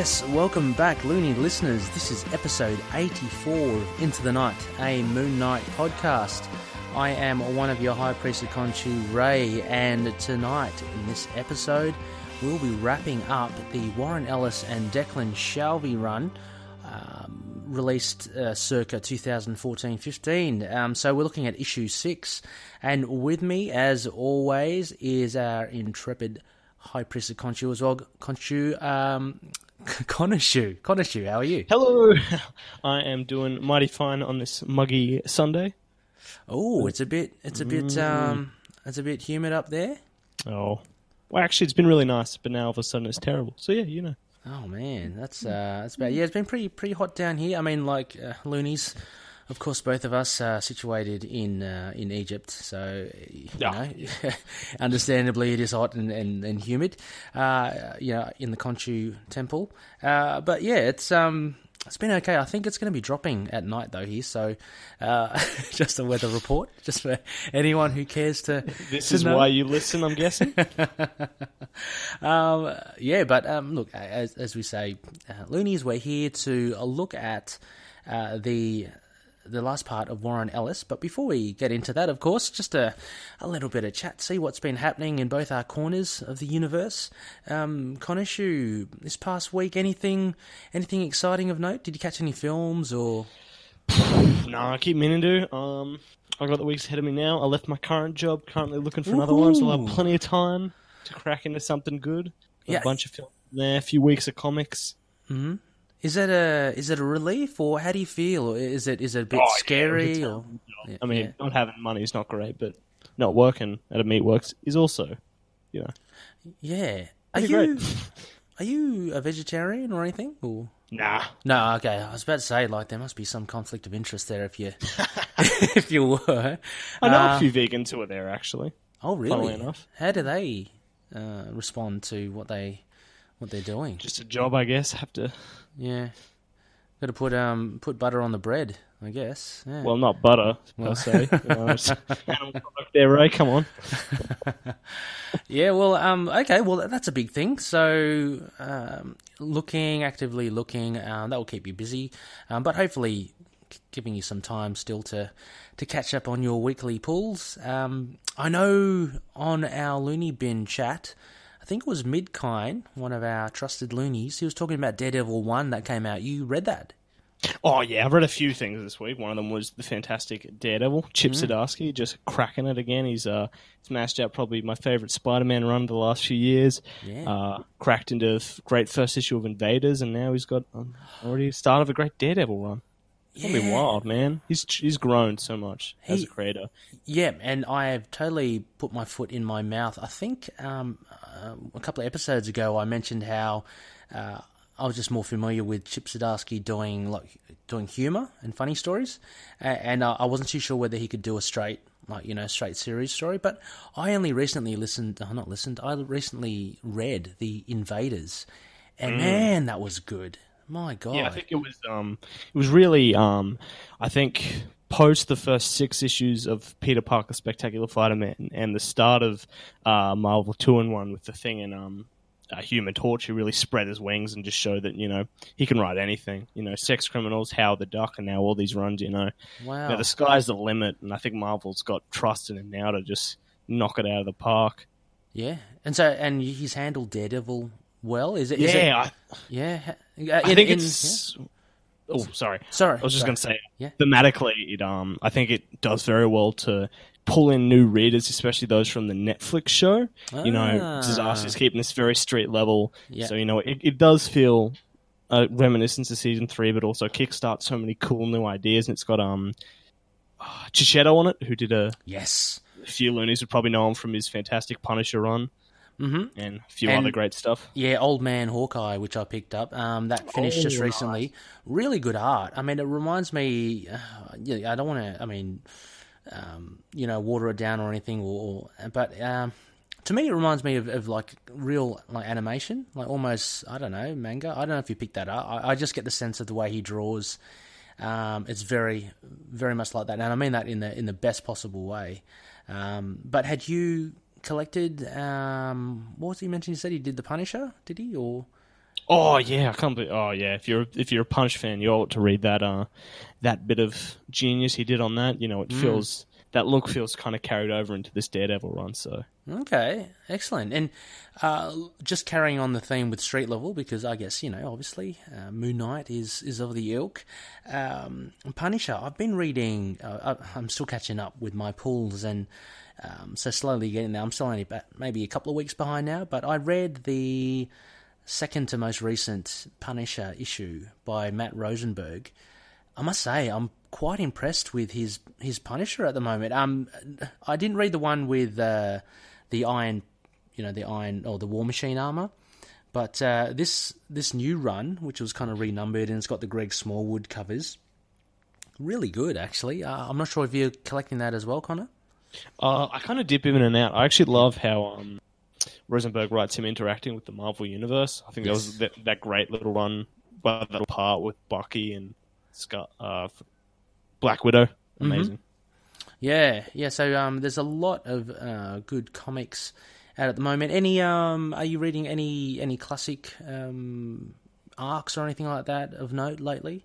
Yes, welcome back, loony listeners. This is episode 84 of Into the Night, a Moon Knight podcast. I am one of your High Priest of Khonshu, Ray, and tonight in this episode, we'll be wrapping up the Warren Ellis and Declan Shalvey run. Um, released uh, circa 2014-15 um, so we're looking at issue 6 and with me as always is our intrepid high priest of Khonshu as well Khonshu um, Konoshu Konoshu how are you Hello, I am doing mighty fine on this muggy Sunday. oh it's a bit it's a bit um it's a bit humid up there Oh, well, actually, it's been really nice, but now all of a sudden it's terrible. So yeah, you know. Oh man, that's uh, that's bad. Yeah, it's been pretty pretty hot down here. I mean, like uh, loonies. Of course, both of us are situated in uh, in Egypt, so you Yeah. know, understandably, it is hot and, and, and humid. Uh, you know, in the Khonshu temple. Uh, but yeah, it's um. It's been okay. I think it's going to be dropping at night though here. So, uh, just a weather report, just for anyone who cares to. This to is know. why you listen, I'm guessing. Um, yeah, but um, look, as, as we say, uh, Loonies, we're here to look at uh, the the last part of Warren Ellis. But before we get into that, of course, just a, a little bit of chat, see what's been happening in both our corners of the universe. Um, Konishu, this past week, anything anything exciting of note? Did you catch any films or? nah, I keep meaning to. Um, I got the weeks ahead of me now. I left my current job, currently looking for another one, so I'll have plenty of time to crack into something good. Got Yeah. A bunch of films there, a few weeks of comics. Is it a is it a relief or how do you feel? Or is it is it a bit Oh, scary it's, or? um, Yeah, I mean, yeah. not having money is not great, but not working at a meatworks is also, you know. Yeah. Are you great. are you a vegetarian or anything? Or Nah. no? Okay, I was about to say like there must be some conflict of interest there if you if you were. I know Uh, a few vegans who are there, actually. Oh, really? funnily enough. How do they uh, respond to what they what they're doing? Just a job, I guess. Have to Yeah, got to put um put butter on the bread, I guess. Yeah. Well, not butter per se. You animal product there, Ray. Come on. Yeah, well, um, okay, well, that's a big thing. So, um, looking, actively looking, um, that will keep you busy, um, but hopefully giving you some time still to, to catch up on your weekly pulls. Um, I know on our Looney Bin chat, think it was Midkind, one of our trusted loonies, he was talking about Daredevil 1 that came out. You read that? Oh yeah, I've read a few things this week. One of them was the fantastic Daredevil, Chip Zdarsky, just cracking it again. He's uh smashed out probably my favorite Spider-Man run of the last few years. Yeah. Uh, cracked into a great first issue of Invaders, and now he's got um, already start of a great Daredevil run. It's gonna be wild, man. He's he's grown so much as a creator. Yeah, and I have totally put my foot in my mouth. I think um, uh, a couple of episodes ago I mentioned how uh, I was just more familiar with Chip Zdarsky doing like doing humor and funny stories, and uh, I wasn't too sure whether he could do a straight like you know straight series story. But I only recently listened, uh, not listened, I recently read the Invaders, and man, that was good. My God, Yeah, I think it was um it was really um I think post the first six issues of Peter Parker Spectacular Spider-Man and the start of uh Marvel 2 and 1 with the thing in um uh, Human Torch who really spread his wings and just showed that, you know, he can write anything. You know, Sex Criminals, Howard the Duck and now all these runs, you know. wow. Now, the sky's the limit and I think Marvel's got trust in him now to just knock it out of the park. Yeah, and so and he's handled Daredevil well. Is it? is it- Yeah, I, yeah. Uh, I think in- it's Oh, sorry. Sorry, I was just going to say, Yeah. thematically, it um, I think it does very well to pull in new readers, especially those from the Netflix show. You know, Ah. Zdarsky's keeping this very street level, Yeah. so you know it, it does feel a reminiscence of season three, but also kickstart so many cool new ideas. And it's got um, uh, Checchetto on it, who did a Yes. few loonies would probably know him from his fantastic Punisher run, hmm and a few And- other great stuff. Yeah, Old Man Hawkeye, which I picked up. Um, that finished Oh, just nice. recently. Really good art. I mean, it reminds me. Uh, yeah, I don't want to. I mean, um, you know, water it down or anything, or, or but um, to me, it reminds me of, of like real like animation, like almost. I don't know manga. I don't know if you picked that up. I, I just get the sense of the way he draws. Um, it's very, very much like that, and I mean that in the in the best possible way. Um, but had you collected? Um, what was he mentioned? He said he did the Punisher. Did he or? Oh yeah, I can't believe. Oh yeah, if you're if you're a Punch fan, you ought to read that uh that bit of genius he did on that. You know, it feels that look feels kind of carried over into this Daredevil run. So Okay, excellent. And uh, just carrying on the theme with street level, because I guess you know, obviously, uh, Moon Knight is is of the ilk. Um, Punisher. I've been reading. Uh, I'm still catching up with my pulls, and um, so slowly getting there. I'm still only about maybe a couple of weeks behind now, but I read the second to most recent Punisher issue by Matt Rosenberg. I must say, I'm quite impressed with his his Punisher at the moment. Um, I didn't read the one with uh, the iron, you know, the iron or the War Machine armor, but uh, this this new run, which was kind of renumbered and it's got the Greg Smallwood covers, really good actually. Uh, I'm not sure if you're collecting that as well, Connor. Uh, I kind of dip in and out. I actually love how um, Rosenberg writes him interacting with the Marvel universe. I think that was that, that great little run, by that little part with Bucky and Scott, uh, Black Widow. Amazing. Yeah, yeah. So um, there's a lot of uh, good comics out at the moment. Any um, are you reading any any classic um arcs or anything like that of note lately?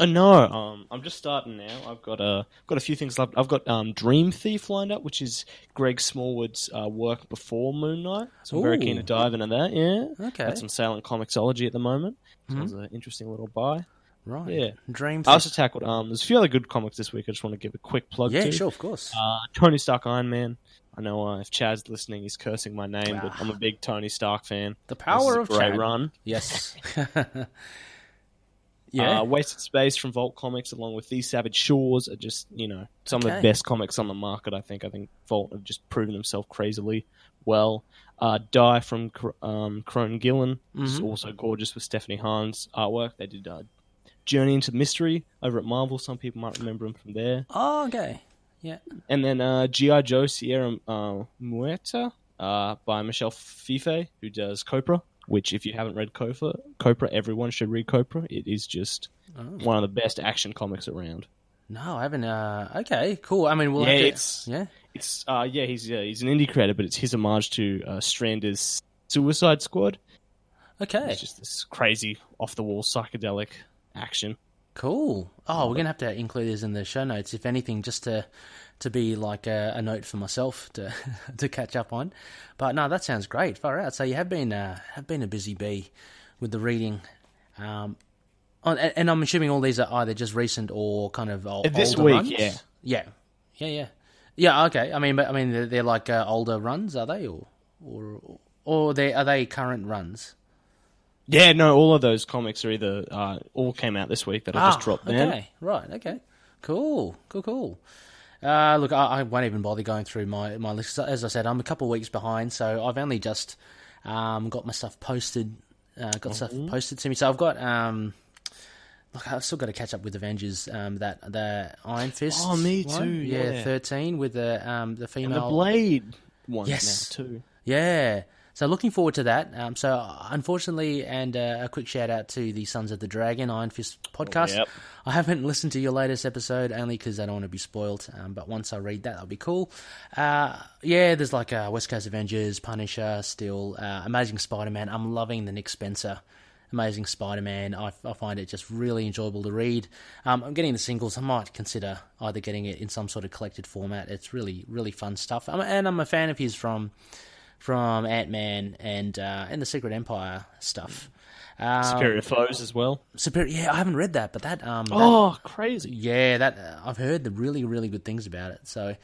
Uh, no, um, I'm just starting now. I've got a got a few things left. I've got um, Dream Thief lined up, which is Greg Smallwood's uh, work before Moon Knight. So I'm very keen to dive into that. Yeah, Okay. got some Salient Comixology at the moment. So it was an interesting little buy. Right. Yeah. Dream. I also tackled um. There's a few other good comics this week. I just want to give a quick plug yeah, to. sure, of course. Uh, Tony Stark Iron Man. I know uh, if Chad's listening, he's cursing my name, but I'm a big Tony Stark fan. the power of great Chad. run. Yes. yeah. Uh, Wasted Space from Vault Comics, along with These Savage Shores, are just you know some of the best comics on the market. I think. I think Vault have just proven themselves crazily well. Uh, Die from Cr- um, Kieron Gillen is Mm-hmm. also gorgeous with Stephanie Hans's artwork. They did uh, Journey into Mystery over at Marvel. Some people might remember him from there. oh, okay. Yeah. And then uh, G.I. Joe Sierra uh, Muerte uh, by Michel Fiffe, who does Copra, which, if you haven't read Copra, Copra, everyone should read Copra. It is just Oh. one of the best action comics around. No, I haven't. Uh, okay, cool. I mean, we'll Yeah, to, it's- yeah. It's uh, yeah, he's uh, he's an indie creator, but it's his homage to uh, Ostrander's Suicide Squad. Okay, It's just this crazy, off the wall psychedelic action. Cool. Oh, we're gonna have to include this in the show notes, if anything, just to to be like a, a note for myself to to catch up on. But no, that sounds great. Far out. So you have been uh, have been a busy bee with the reading. Um, oh, and, and I'm assuming all these are either just recent or kind of ol- This older week, runs? yeah. yeah, yeah, yeah, yeah. Okay, I mean, but I mean, they're, they're like uh, older runs, are they, or or or they are they current runs? Yeah, no, all of those comics are either uh, all came out this week that I just dropped down. Ah, Okay, right, okay. Cool, cool, cool. Uh, look, I, I won't even bother going through my, my list. As I said, I'm a couple of weeks behind, so I've only just um, got my stuff posted. Uh, got stuff Mm-hmm. posted to me. So I've got. Um, look, I've still got to catch up with Avengers. Um, that the Iron Fist. Oh, me one. too, Yeah, yeah. thirteen with the um the And female. the Blade ones Yes. now too. Yeah. So looking forward to that. Um, so unfortunately, and uh, a quick shout out to the Sons of the Dragon Iron Fist podcast. Yep. I haven't listened to your latest episode only because I don't want to be spoiled. Um, but once I read that, that'll be cool. Uh, yeah, there's like uh, West Coast Avengers, Punisher, still uh, Amazing Spider-Man. I'm loving the Nick Spencer. Amazing Spider-Man. I, I find it just really enjoyable to read. Um, I'm getting the singles. I might consider either getting it in some sort of collected format. It's really, really fun stuff. I'm, and I'm a fan of his from from Ant Man and uh, and the Secret Empire stuff. Um, Superior Foes as well. Superior. Yeah, I haven't read that, but that um, that- Oh, crazy! yeah, that uh, I've heard the really really good things about it. So,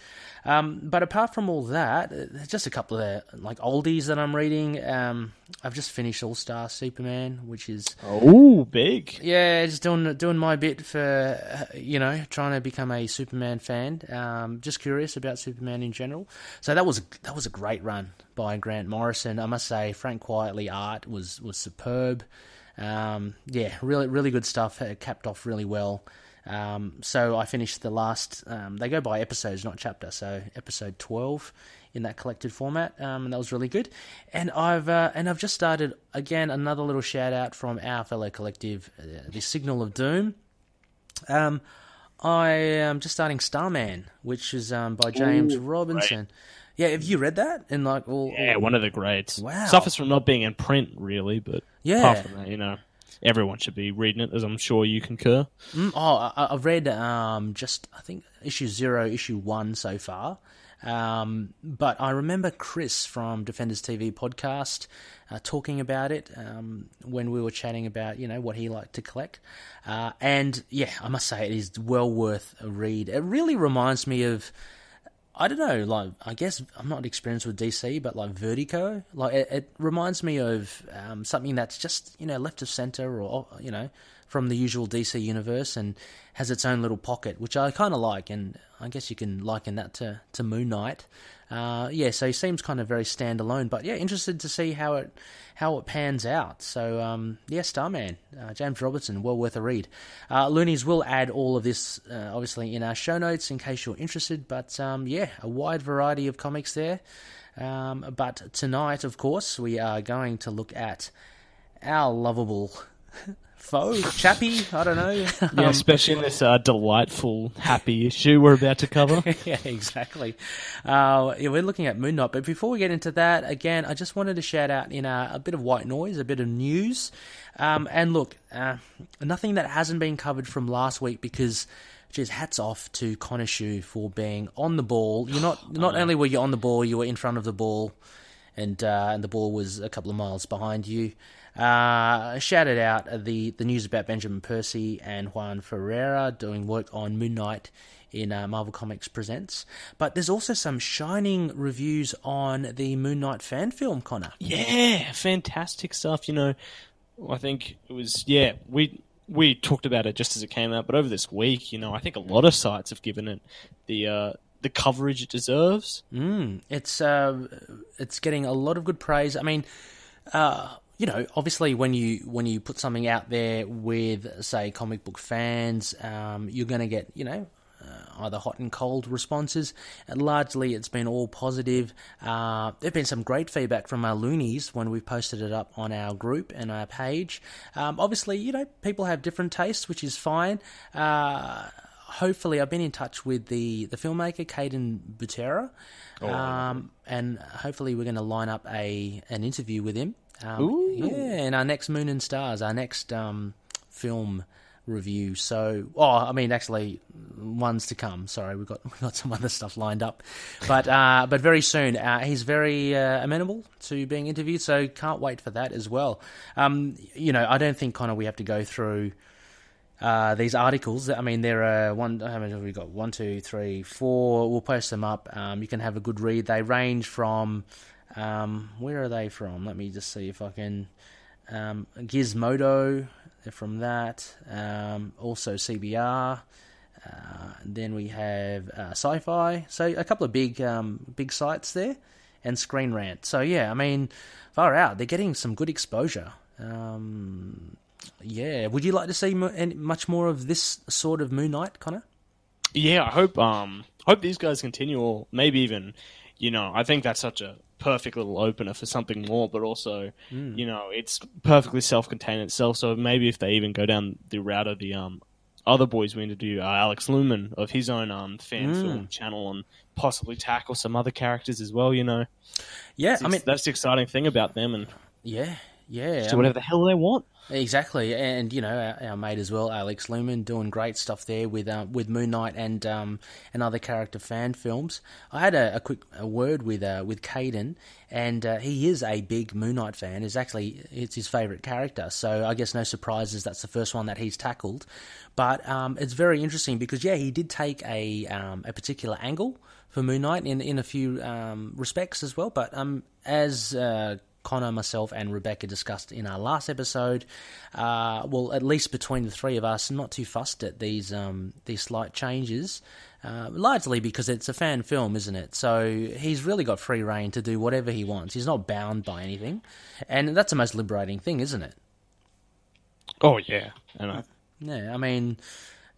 um, but apart from all that, uh, there's just a couple of like oldies that I'm reading. Um, I've just finished All Star Superman, which is Oh, big. yeah, just doing doing my bit for uh, you know trying to become a Superman fan. Um, just curious about Superman in general. So that was that was a great run by Grant Morrison. I must say, Frank Quitely art was was superb. Um, yeah, really really good stuff. It capped off really well. Um, so I finished the last. Um, they go by episodes, not chapter. So episode twelve in that collected format, um, and that was really good. And I've uh, and I've just started again another little shout out from our fellow collective, uh, the Signal of Doom. Um, I am just starting Starman, which is um, by James Robinson. Yeah, have you read that? And like, all, Yeah, one of the greats. Wow. Suffers from not being in print, really, but Yeah. apart from that, you know, everyone should be reading it, as I'm sure you concur. Mm, oh, I, I've read um, just I think issue zero, issue one so far. Um, but I remember Chris from Defenders TV podcast uh, talking about it um, when we were chatting about you know what he liked to collect, uh, and yeah, I must say it is well worth a read. It really reminds me of. I don't know, like I guess I'm not experienced with DC, but like Vertigo, like it, it reminds me of um, something that's just you know left of center or you know from the usual DC universe and has its own little pocket, which I kind of like, and I guess you can liken that to to Moon Knight. Uh, yeah, so he seems kind of very standalone, but yeah, interested to see how it how it pans out. So um, yeah, Starman, uh, James Robertson, well worth a read. Uh, Loonies will add all of this uh, obviously in our show notes in case you're interested. But um, yeah, a wide variety of comics there. Um, but tonight, of course, we are going to look at our lovable foe, chappy. I don't know. Yeah, especially in this uh, delightful, happy issue we're about to cover. yeah, exactly. Uh, yeah, we're looking at Moon Knight, but before we get into that, again, I just wanted to shout out in a, a bit of white noise, a bit of news, um, and look, uh, nothing that hasn't been covered from last week because. Just hats off to Conishu for being on the ball. You're not not only were you on the ball, you were in front of the ball, and uh, and the ball was a couple of miles behind you. Uh, shouted out the the news about Benjamin Percy and Juan Ferreyra doing work on Moon Knight in uh, Marvel Comics Presents. But there's also some shining reviews on the Moon Knight fan film, Connor. Yeah, fantastic stuff. You know, I think it was yeah we we talked about it just as it came out, but over this week, you know, I think a lot of sites have given it the uh, the coverage it deserves. Mm, it's uh, it's getting a lot of good praise. I mean, uh, you know, obviously when you when you put something out there with say comic book fans, um, you're going to get you know. Uh, either hot and cold responses, and largely it's been all positive. Uh, there've been some great feedback from our loonies when we've posted it up on our group and our page. Um, obviously, you know people have different tastes, which is fine. Uh, hopefully, I've been in touch with the the filmmaker Caden Butera, um, and hopefully we're going to line up a an interview with him. Um, yeah, in our next Moon and Stars, our next um, film review. So, oh, I mean, actually, ones to come. Sorry, we've got we've got some other stuff lined up, but uh, but very soon. Uh, he's very uh, amenable to being interviewed, so can't wait for that as well. Um, you know, I don't think of we have to go through uh, these articles. I mean, there are one. How many have we got? One, two, three, four. We'll post them up. Um, you can have a good read. They range from. Um, where are they from? Let me just see if I can. Um, Gizmodo. They're from that. Um, also CBR. Uh, then we have uh, Sci-Fi. So a couple of big, um, big sites there, and Screen Rant. So yeah, I mean, far out. They're getting some good exposure. Um, yeah. Would you like to see much more of this sort of Moon Knight, Connor? Yeah, I hope um hope these guys continue, or maybe even, you know, I think that's such a perfect little opener for something more. But also, you know, it's perfectly self-contained itself. So maybe if they even go down the route of the um other boys we interview, uh, Alex Lumen of his own um fan film channel, and possibly tackle some other characters as well. You know, Yeah, I mean, that's the exciting thing about them, and yeah, yeah. do whatever the hell they want. Exactly, and you know our, our mate as well, Alex Lumen, doing great stuff there with uh, with Moon Knight and um, and other character fan films. I had a, a quick a word with uh, with Caden, and uh, he is a big Moon Knight fan. Is actually it's his favourite character, so I guess no surprises. That's the first one that he's tackled, but um, it's very interesting because yeah, he did take a um, a particular angle for Moon Knight in in a few um, respects as well. But um, as uh, Connor, myself, and Rebecca discussed in our last episode. Uh, well, at least between the three of us, not too fussed at these um, these slight changes. Uh, largely because it's a fan film, isn't it? So he's really got free reign to do whatever he wants. He's not bound by anything, and that's the most liberating thing, isn't it? Oh yeah, I, Yeah, I mean,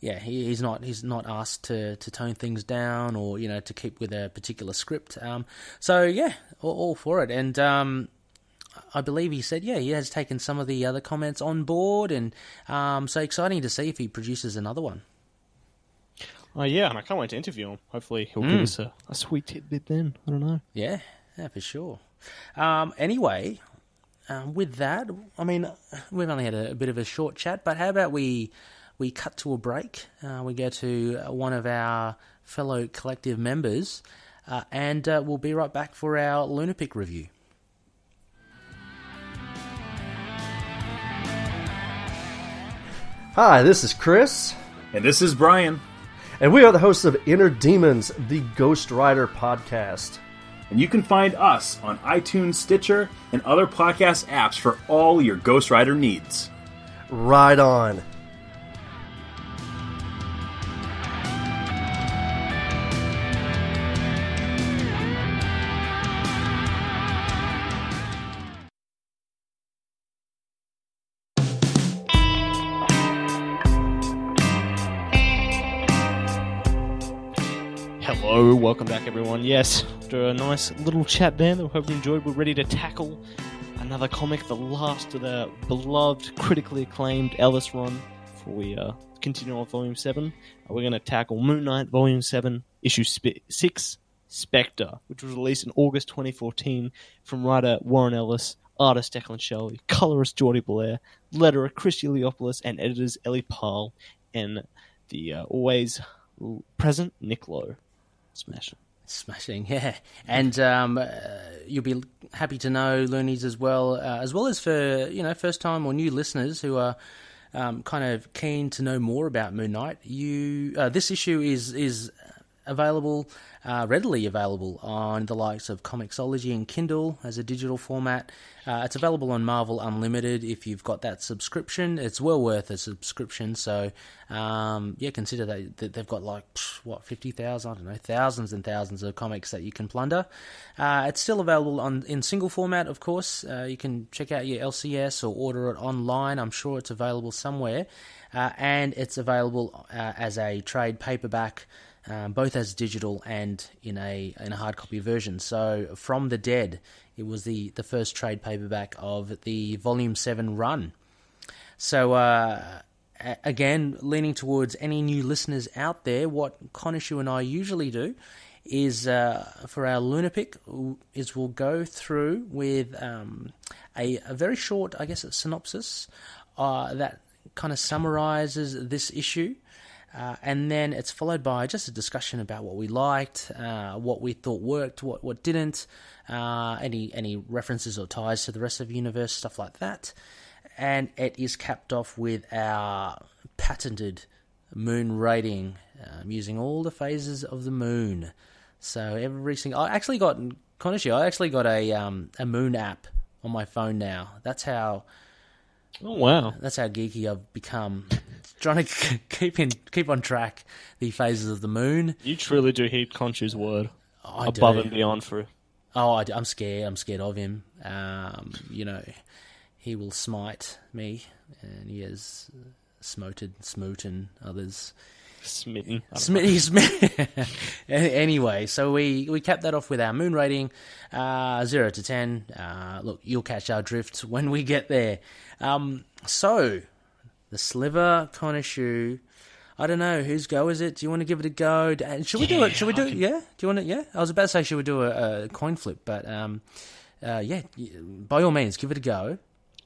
yeah, he, he's not he's not asked to, to tone things down or you know to keep with a particular script. Um, so yeah, all, all for it. And um, I believe he said, yeah, he has taken some of the other comments on board, and um, so exciting to see if he produces another one. Oh yeah, and I can't wait to interview him. Hopefully, he'll give us a, a sweet tidbit then. I don't know. Yeah, yeah, for sure. Um, anyway, um, with that, I mean, we've only had a, a bit of a short chat, but how about we we cut to a break? Uh, we go to one of our fellow collective members, uh, and uh, we'll be right back for our Lunapic review. Hi, this is Chris, And this is Brian. and we are the hosts of Inner Demons, the Ghost Rider podcast. And you can find us on iTunes, Stitcher, and other podcast apps for all your Ghost Rider needs. Ride on. Yes, after a nice little chat there that we hope you enjoyed, we're ready to tackle another comic, the last of the beloved, critically acclaimed Ellis run. Before we uh, continue on Volume 7, uh, we're going to tackle Moon Knight Volume 7, Issue sp- 6, Spectre, which was released in August 2014 from writer Warren Ellis, artist Declan Shalvey, colorist Jordie Bellaire, letterer Chris Eliopoulos, and editors Ellie Pyle, and the uh, always present Nick Lowe. Smash it. Smashing, yeah, and um, uh, you'll be happy to know loonies as well, uh, as well as for you know first time or new listeners who are um, kind of keen to know more about Moon Knight. You uh, this issue is is available, uh, readily available on the likes of Comixology and Kindle as a digital format. Uh, it's available on Marvel Unlimited if you've got that subscription. It's well worth a subscription. So, um, yeah, consider that, that they've got like, what, 50,000, I don't know, thousands and thousands of comics that you can plunder. Uh, it's still available on in single format, of course. Uh, you can check out your LCS or order it online. I'm sure it's available somewhere. Uh, and it's available uh, as a trade paperback um, both as digital and in a in a hard copy version. So, From the Dead, it was the the first trade paperback of the Volume Seven run. So, uh, again, leaning towards any new listeners out there, what Conishu and I usually do is uh, for our lunar pick is we'll go through with um, a, a very short, I guess, synopsis uh, that kind of summarizes this issue. Uh, and then it's followed by just a discussion about what we liked, uh, what we thought worked, what what didn't, uh, any any references or ties to the rest of the universe, stuff like that. And it is capped off with our patented moon rating, um, using all the phases of the moon. So every single, I actually got Konishi, I actually got a um, a moon app on my phone now. That's how Oh wow! that's how geeky I've become. Trying to keep in keep on track the phases of the moon. You truly do heed Khonshu's word I above do. and beyond for. Oh, I, am scared. I'm scared of him. Um, you know, he will smite me, and he has smoted, smoten others. Smitten. Don't. Smitty anyway, so we, we capped that off with our moon rating, uh, zero to ten. Uh, look, you'll catch our drift when we get there. Um, so the sliver Conishu. I don't know whose go is it. Do you want to give it a go? And should we do it? Should we do it? Yeah. Do you want to? Yeah. I was about to say should we do a, a coin flip, but um, uh, yeah. By all means, give it a go.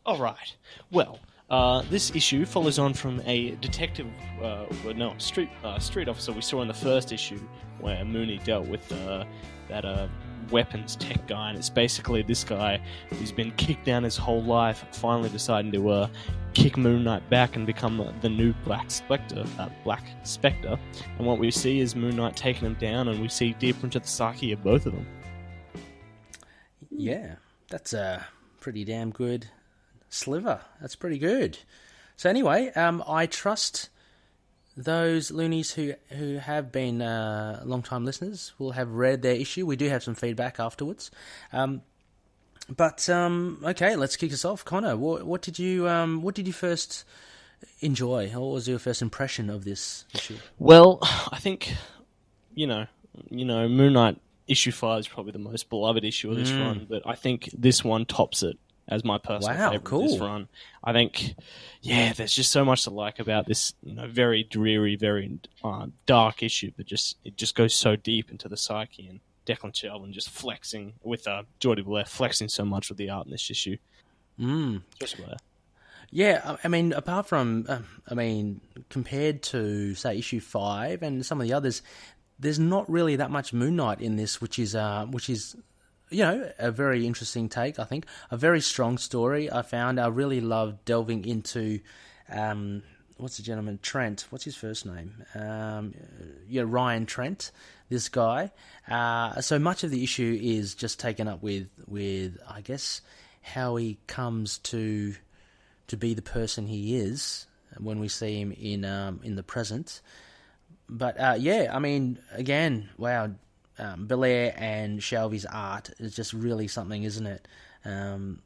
All right. Well, uh, this issue follows on from a detective, uh, well, no, street uh, street officer we saw in the first issue, where Mooney dealt with uh, that uh, weapons tech guy, and it's basically this guy who's been kicked down his whole life, finally deciding to uh, kick Moon Knight back and become uh, the new Black Spectre, uh, Black Spectre. And what we see is Moon Knight taking him down, and we see deeper into the psyche of both of them. Yeah, that's a pretty damn good sliver. That's pretty good. So anyway, um, I trust those loonies who who have been uh, long time listeners will have read their issue. We do have some feedback afterwards. Um, but um, okay, let's kick us off, Connor. What, what did you um, what did you first enjoy? What was your first impression of this issue? Well, I think you know, you know, Moon Knight issue five is probably the most beloved issue of this run, but I think this one tops it as my personal Wow, favorite of this cool. run. I think, yeah, there's just so much to like about this, you know, very dreary, very uh, dark issue, but just it just goes so deep into the psyche and Declan Shalvey just flexing with uh, Jordie Bellaire flexing so much with the art in this issue. Mm. Just Blair. Yeah, I mean, apart from, um, I mean, compared to say issue five and some of the others, there's not really that much Moon Knight in this, which is, uh, which is, you know, a very interesting take. I think a very strong story. I found I really loved delving into, um, what's the gentleman Trent? What's his first name? Um, yeah, Ryan Trent. This guy. Uh, so much of the issue is just taken up with, with I guess, how he comes to to be the person he is when we see him in um, in the present. But uh, yeah, I mean, again, wow, um, Bellaire and Shalvey's art is just really something, isn't it? Um,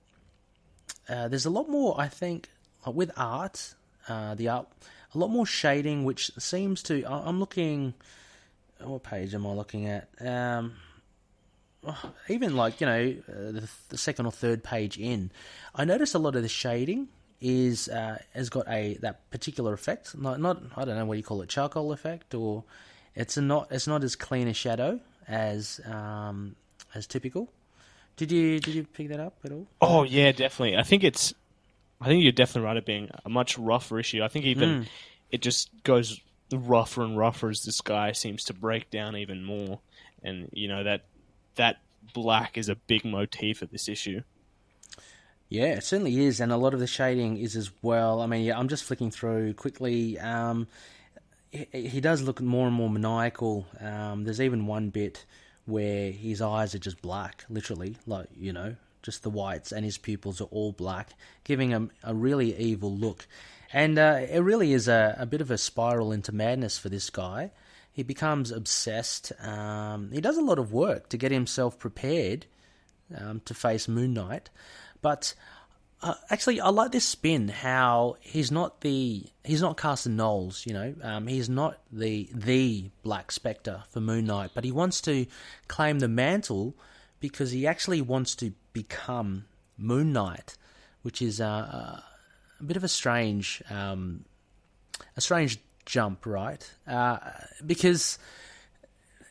uh, there's a lot more, I think, uh, with art, uh, the art, a lot more shading, which seems to. I'm looking. What page am I looking at? Um, oh, even like you know uh, the, the second or third page in, I notice a lot of the shading is uh, has got a that particular effect. Not not I don't know what you call it, charcoal effect, or it's not it's not as clean a shadow as um, as typical. Did you did you pick that up at all? Oh yeah, definitely. I think it's. I think you're definitely right. It being a much rougher issue. I think even Mm. it just goes rougher and rougher as this guy seems to break down even more, and you know that that black is a big motif of this issue. Yeah, it certainly is, and a lot of the shading is as well. I mean, yeah, I'm just flicking through quickly. Um, he, does look more and more maniacal. Um, there's even one bit where his eyes are just black, literally, like you know, just the whites, and his pupils are all black, giving him a really evil look. And uh, it really is a, a bit of a spiral into madness for this guy. He becomes obsessed. Um, he does a lot of work to get himself prepared um, to face Moon Knight. But uh, actually, I like this spin. How he's not the he's not Carson Knowles. You know, um, he's not the the Black Spectre for Moon Knight, but he wants to claim the mantle because he actually wants to become Moon Knight, which is uh, a bit of a strange um, a strange jump, right? Uh, because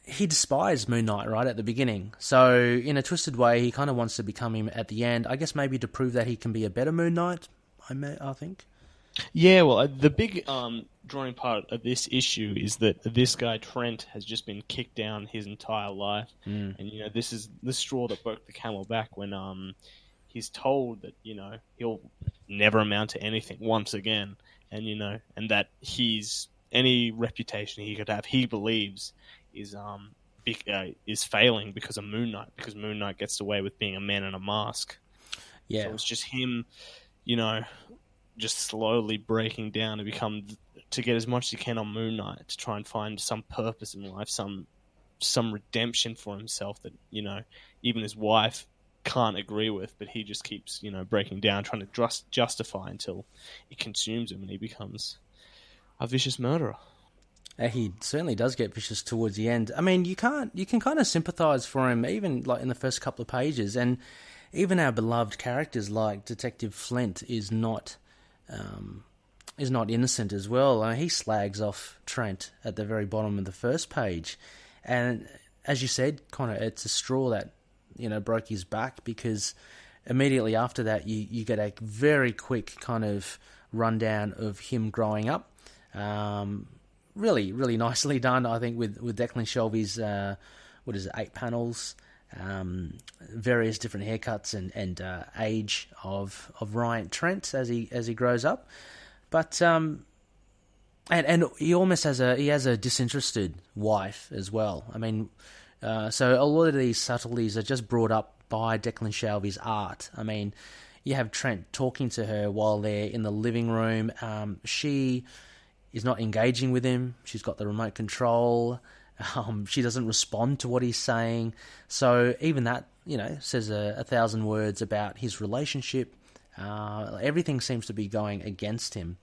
he despised Moon Knight right at the beginning. So, in a twisted way, he kind of wants to become him at the end. I guess maybe to prove that he can be a better Moon Knight. I may, I think. Yeah, well, uh, the big um, drawing part of this issue is that this guy Trent has just been kicked down his entire life, and you know this is the straw that broke the camel back when um, he's told that you know he'll never amount to anything once again, and you know, and that he's any reputation he could have, he believes is um uh, is failing because of Moon Knight, because Moon Knight gets away with being a man in a mask. Yeah, So it's just him, you know, just slowly breaking down to become to get as much as he can on Moon Knight to try and find some purpose in life, some some redemption for himself that you know even his wife can't agree with, but he just keeps you know breaking down, trying to just justify until it consumes him and he becomes a vicious murderer. Uh, he certainly does get vicious towards the end. I mean, you can't you can kind of sympathise for him even like in the first couple of pages, and even our beloved characters like Detective Flint is not um, is not innocent as well. Uh, he slags off Trent at the very bottom of the first page, and as you said, Connor, it's a straw that you know broke his back because immediately after that you you get a very quick kind of rundown of him growing up. Um, really, really nicely done. I think with with Declan Shalvey's uh, what is it, eight panels, um, various different haircuts and and uh, age of of Ryan Trent as he as he grows up, but um, and and he almost has a he has a disinterested wife as well. I mean, uh, so a lot of these subtleties are just brought up by Declan Shalvey's art. I mean. You have Trent talking to her while they're in the living room. Um, she is not engaging with him. She's got the remote control. Um, she doesn't respond to what he's saying. So even that, you know, says a, a thousand words about his relationship. Uh, everything seems to be going against him.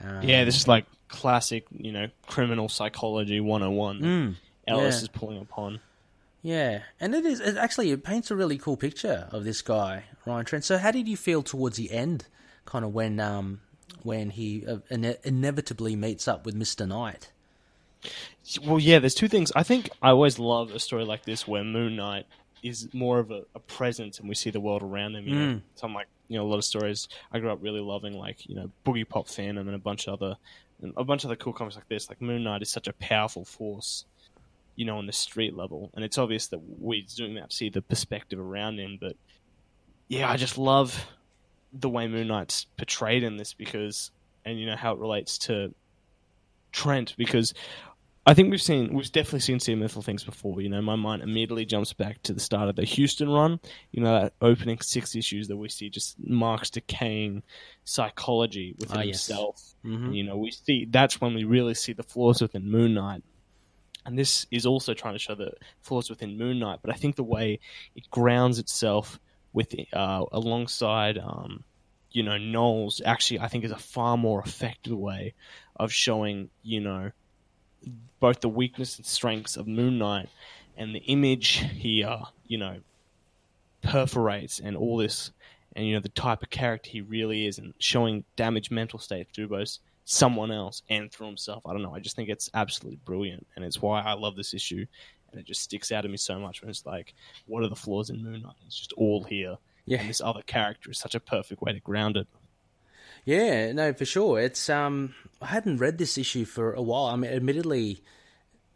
Um, Yeah, this is like classic, you know, criminal psychology 101 that Ellis yeah. is pulling upon. Yeah, and it is it actually it paints a really cool picture of this guy Ryan Trent. So, how did you feel towards the end, kind of when um when he uh, ine- inevitably meets up with Mister Knight? Well, yeah, there's two things. I think I always love a story like this where Moon Knight is more of a, a presence and we see the world around him. You know, some like you know a lot of stories I grew up really loving, like you know Boogie Pop Phantom and a bunch of other a bunch of other cool comics like this. Like Moon Knight is such a powerful force, you know, on the street level, and it's obvious that we zoom out to see the perspective around him. But yeah, I just love the way Moon Knight's portrayed in this because, and you know how it relates to Trent because I think we've seen we've definitely seen similar things before. You know, my mind immediately jumps back to the start of the Huston run. You know, that opening six issues that we see just Mark's decaying psychology within Ah, yes. himself. Mhm. You know, we see that's when we really see the flaws within Moon Knight. And this is also trying to show the flaws within Moon Knight, but I think the way it grounds itself with uh, alongside um, you know Knowles actually I think is a far more effective way of showing you know both the weakness and strengths of Moon Knight and the image he uh, you know perforates and all this and you know the type of character he really is and showing damaged mental state through both someone else and through himself. I don't know. I just think it's absolutely brilliant and it's why I love this issue and it just sticks out to me so much when it's like what are the flaws in Moon Knight? It's just all here. Yeah. And this other character is such a perfect way to ground it. Yeah, no, for sure. It's um, I hadn't read this issue for a while. I mean, admittedly,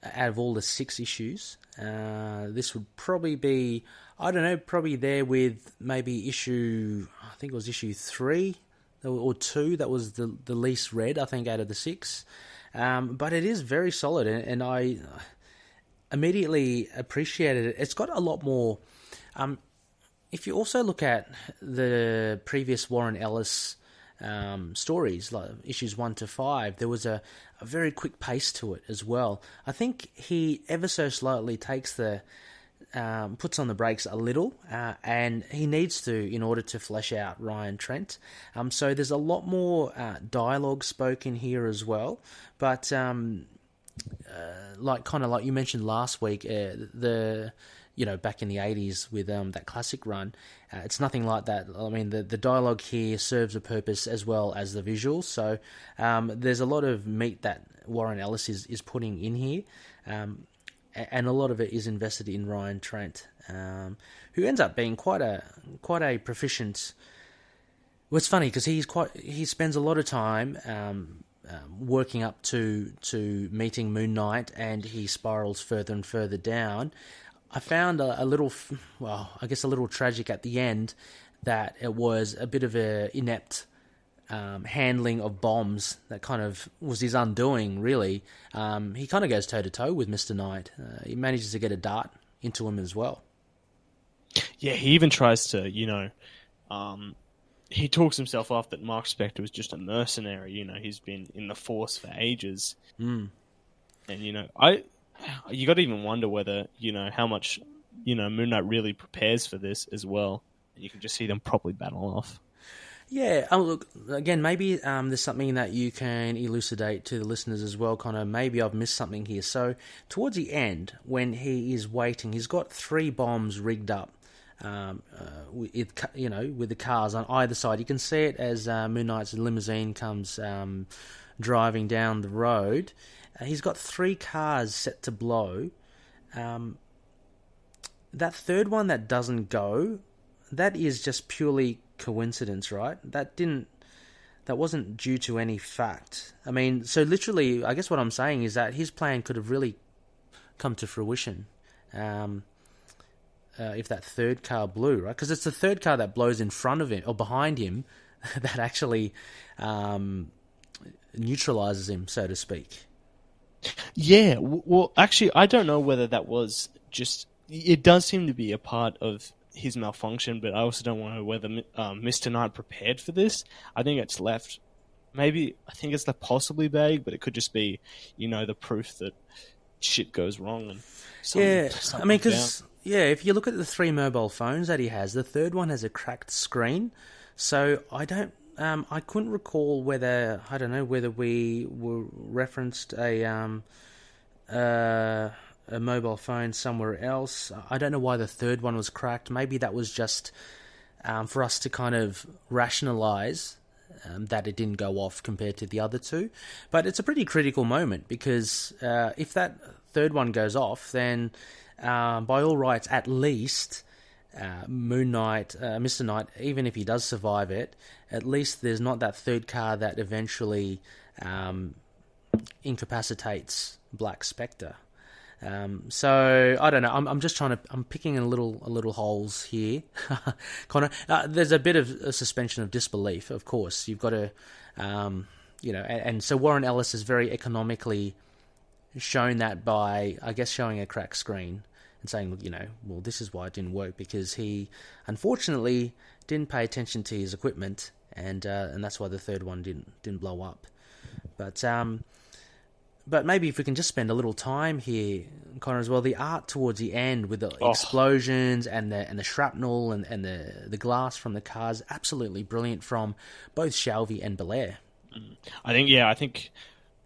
out of all the six issues, uh, this would probably be, I don't know, probably there with maybe issue, I think it was issue three or two. That was the the least read, I think, out of the six. Um, but it is very solid, and, and I immediately appreciated it. It's got a lot more. Um, if you also look at the previous Warren Ellis um, stories, like issues one to five, there was a, a very quick pace to it as well. I think he ever so slightly takes the um, puts on the brakes a little, uh, and he needs to in order to flesh out Ryan Trent. Um, so there's a lot more uh, dialogue spoken here as well, but um, uh, like kind of like you mentioned last week, uh, the you know back in the 80s with um, that classic run uh, it's nothing like that. I mean the, the dialogue here serves a purpose as well as the visuals. So um, there's a lot of meat that warren ellis is, is putting in here. Um, and a lot of it is invested in ryan trent um, who ends up being quite a quite a proficient well, it's funny because he's quite he spends a lot of time um, working up to to meeting Moon Knight, and he spirals further and further down. I found a, a little, well, I guess a little tragic at the end that it was a bit of a inept um, handling of bombs that kind of was his undoing. Really, um, he kind of goes toe to toe with Mister Knight. Uh, he manages to get a dart into him as well. Yeah, he even tries to, you know, um, he talks himself off that Mark Spector was just a mercenary. You know, he's been in the force for ages, Mm. and you know, I, you got to even wonder whether you know how much, you know, Moon Knight really prepares for this as well. And you can just see them properly battle off. Yeah, um, look again. Maybe um, there's something that you can elucidate to the listeners as well. Of, maybe I've missed something here. So towards the end, when he is waiting, he's got three bombs rigged up. Um, uh, ca- you know, with the cars on either side, you can see it as uh, Moon Knight's limousine comes um, driving down the road. Uh, he's got three cars set to blow. Um, that third one that doesn't go, that is just purely coincidence, right? That didn't that wasn't due to any fact. I mean, so literally, I guess what I'm saying is that his plan could have really come to fruition um, uh, if that third car blew, right? Because it's the third car that blows in front of him or behind him that actually um, neutralizes him, so to speak. Yeah, well, actually, I don't know whether that was just. It does seem to be a part of his malfunction, but I also don't know whether um, Mr. Knight prepared for this. I think it's left. Maybe I think it's left possibly vague, but it could just be, you know, the proof that shit goes wrong and. some- yeah, I mean, because yeah, if you look at the three mobile phones that he has, the third one has a cracked screen. So I don't, um, I couldn't recall whether I don't know whether we were referenced a um, uh, a mobile phone somewhere else. I don't know why the third one was cracked. Maybe that was just um, for us to kind of rationalize um, that it didn't go off compared to the other two. But it's a pretty critical moment because uh, if that third one goes off, then um, by all rights, at least uh, Moon Knight, uh, Mr. Knight, even if he does survive it, at least there's not that third car that eventually um, incapacitates Black Spectre. Um, so I don't know. I'm, I'm just trying to. I'm picking a little a little holes here, Connor. Uh, there's a bit of a suspension of disbelief. Of course, you've got to, um, you know, and, and, so Warren Ellis is very economically shown that by, I guess, showing a cracked screen and saying, you know, well, this is why it didn't work because he unfortunately didn't pay attention to his equipment, and uh, and that's why the third one didn't didn't blow up. But um, but maybe if we can just spend a little time here, Connor, as well, the art towards the end with the oh. explosions and the and the shrapnel and, and the the glass from the cars, absolutely brilliant from both Shalvey and Bellaire. I think yeah, I think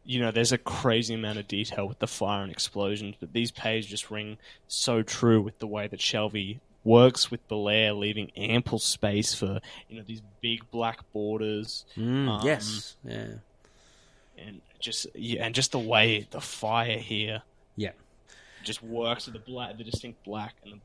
you know there's a crazy amount of detail with the fire and explosions, but these pages just ring so true with the way that Shalvey works with Bellaire, leaving ample space for you know these big black borders. Mm, um, yes, yeah and just yeah, and just the way the fire here, yeah, just works with the black, the distinct black and the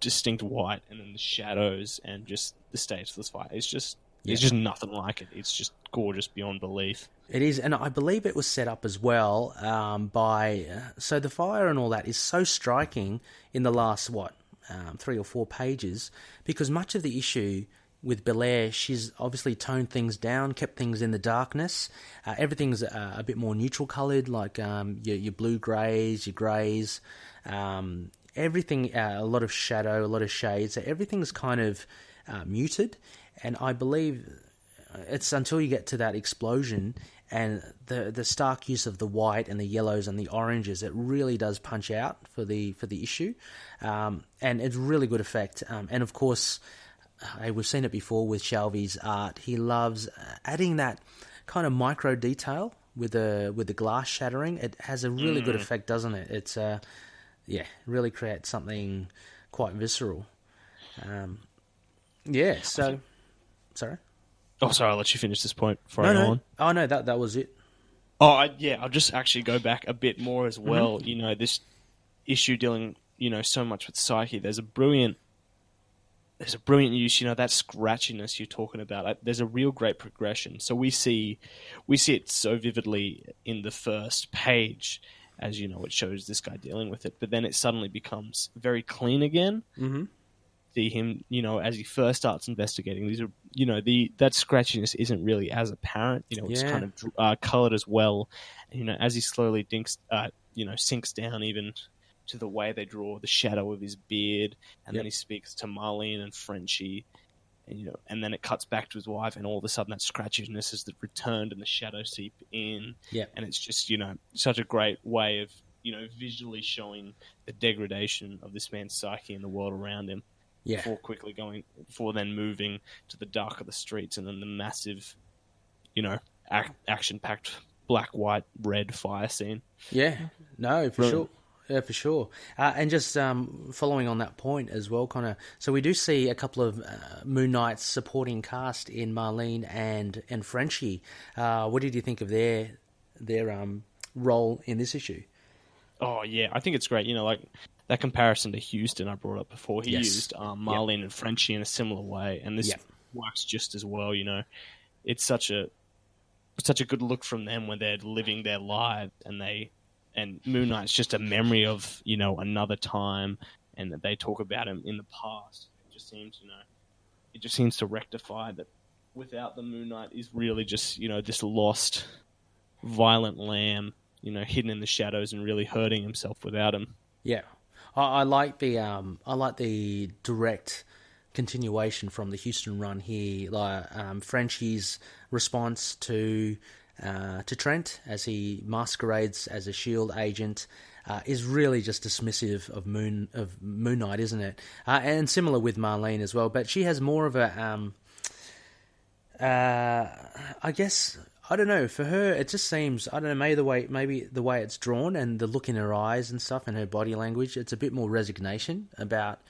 distinct white, and then the shadows and just the stage of this fire. It's just yeah. it's just nothing like it. It's just gorgeous beyond belief. It is, and I believe it was set up as well um, by. Uh, so the fire and all that is so striking in the last what um, three or four pages because much of the issue with Bellaire, she's obviously toned things down, kept things in the darkness. Uh, everything's uh, a bit more neutral coloured, like um, your, your blue greys, your greys. Um, everything, uh, a lot of shadow, a lot of shades. So everything's kind of uh, muted. And I believe uh, it's until you get to that explosion and the the stark use of the white and the yellows and the oranges, it really does punch out for the for the issue, um, and it's really good effect. Um, and of course, uh, we've seen it before with Shalvey's art. He loves uh, adding that kind of micro detail with the with the glass shattering. It has a really mm. good effect, doesn't it? It's uh, yeah, really creates something quite visceral. Um, yeah. So, sorry. Oh, sorry. I'll let you finish this point before no, I go no. on. Oh no, that that was it. Oh I, yeah, I'll just actually go back a bit more as mm-hmm. well. Mm-hmm. You know, this issue dealing, you know, so much with Psyche. There's a brilliant there's a brilliant use, you know, that scratchiness you're talking about. There's a real great progression. So we see, we see it so vividly in the first page, as you know, it shows this guy dealing with it. But then it suddenly becomes very clean again. Mm-hmm. See him, you know, as he first starts investigating. These are, you know, the that scratchiness isn't really as apparent. You know, it's yeah. kind of uh, colored as well. And, you know, as he slowly dinks, uh, you know, sinks down even to the way they draw the shadow of his beard, and yep. then he speaks to Marlene and Frenchie, and you know, and then it cuts back to his wife, and all of a sudden that scratchiness is returned and the shadow seep in, yeah, and it's just you know such a great way of you know visually showing the degradation of this man's psyche and the world around him. Yeah. Before quickly going, before then moving to the dark of the streets, and then the massive, you know, ac- action-packed black, white, red fire scene. Yeah, no, for Brilliant. sure. Yeah, for sure. Uh, and just um, following on that point as well, Connor. So we do see a couple of uh, Moon Knight's supporting cast in Marlene and and Frenchie. Uh, what did you think of their their um, role in this issue? Oh yeah, I think it's great. You know, like that comparison to Huston I brought up before. He yes. used um, Marlene yep. and Frenchie in a similar way, and this yep. works just as well. You know, it's such a such a good look from them when they're living their lives and they and Moon Knight's just a memory of you know another time, and that they talk about him in the past. It just seems you know, it just seems to rectify that. Without the Moon Knight, is really just you know this lost, violent lamb, you know, hidden in the shadows and really hurting himself without him. Yeah, I, I like the um, I like the direct continuation from the Huston run here. Like um, Frenchie's response to uh, to Trent as he masquerades as a Shield agent. Uh, is really just dismissive of Moon of Moon Knight, isn't it? Uh, and similar with Marlene as well, but she has more of a, um, uh, I guess, I don't know. For her, it just seems I don't know. Maybe the way maybe the way it's drawn and the look in her eyes and stuff and her body language. It's a bit more resignation about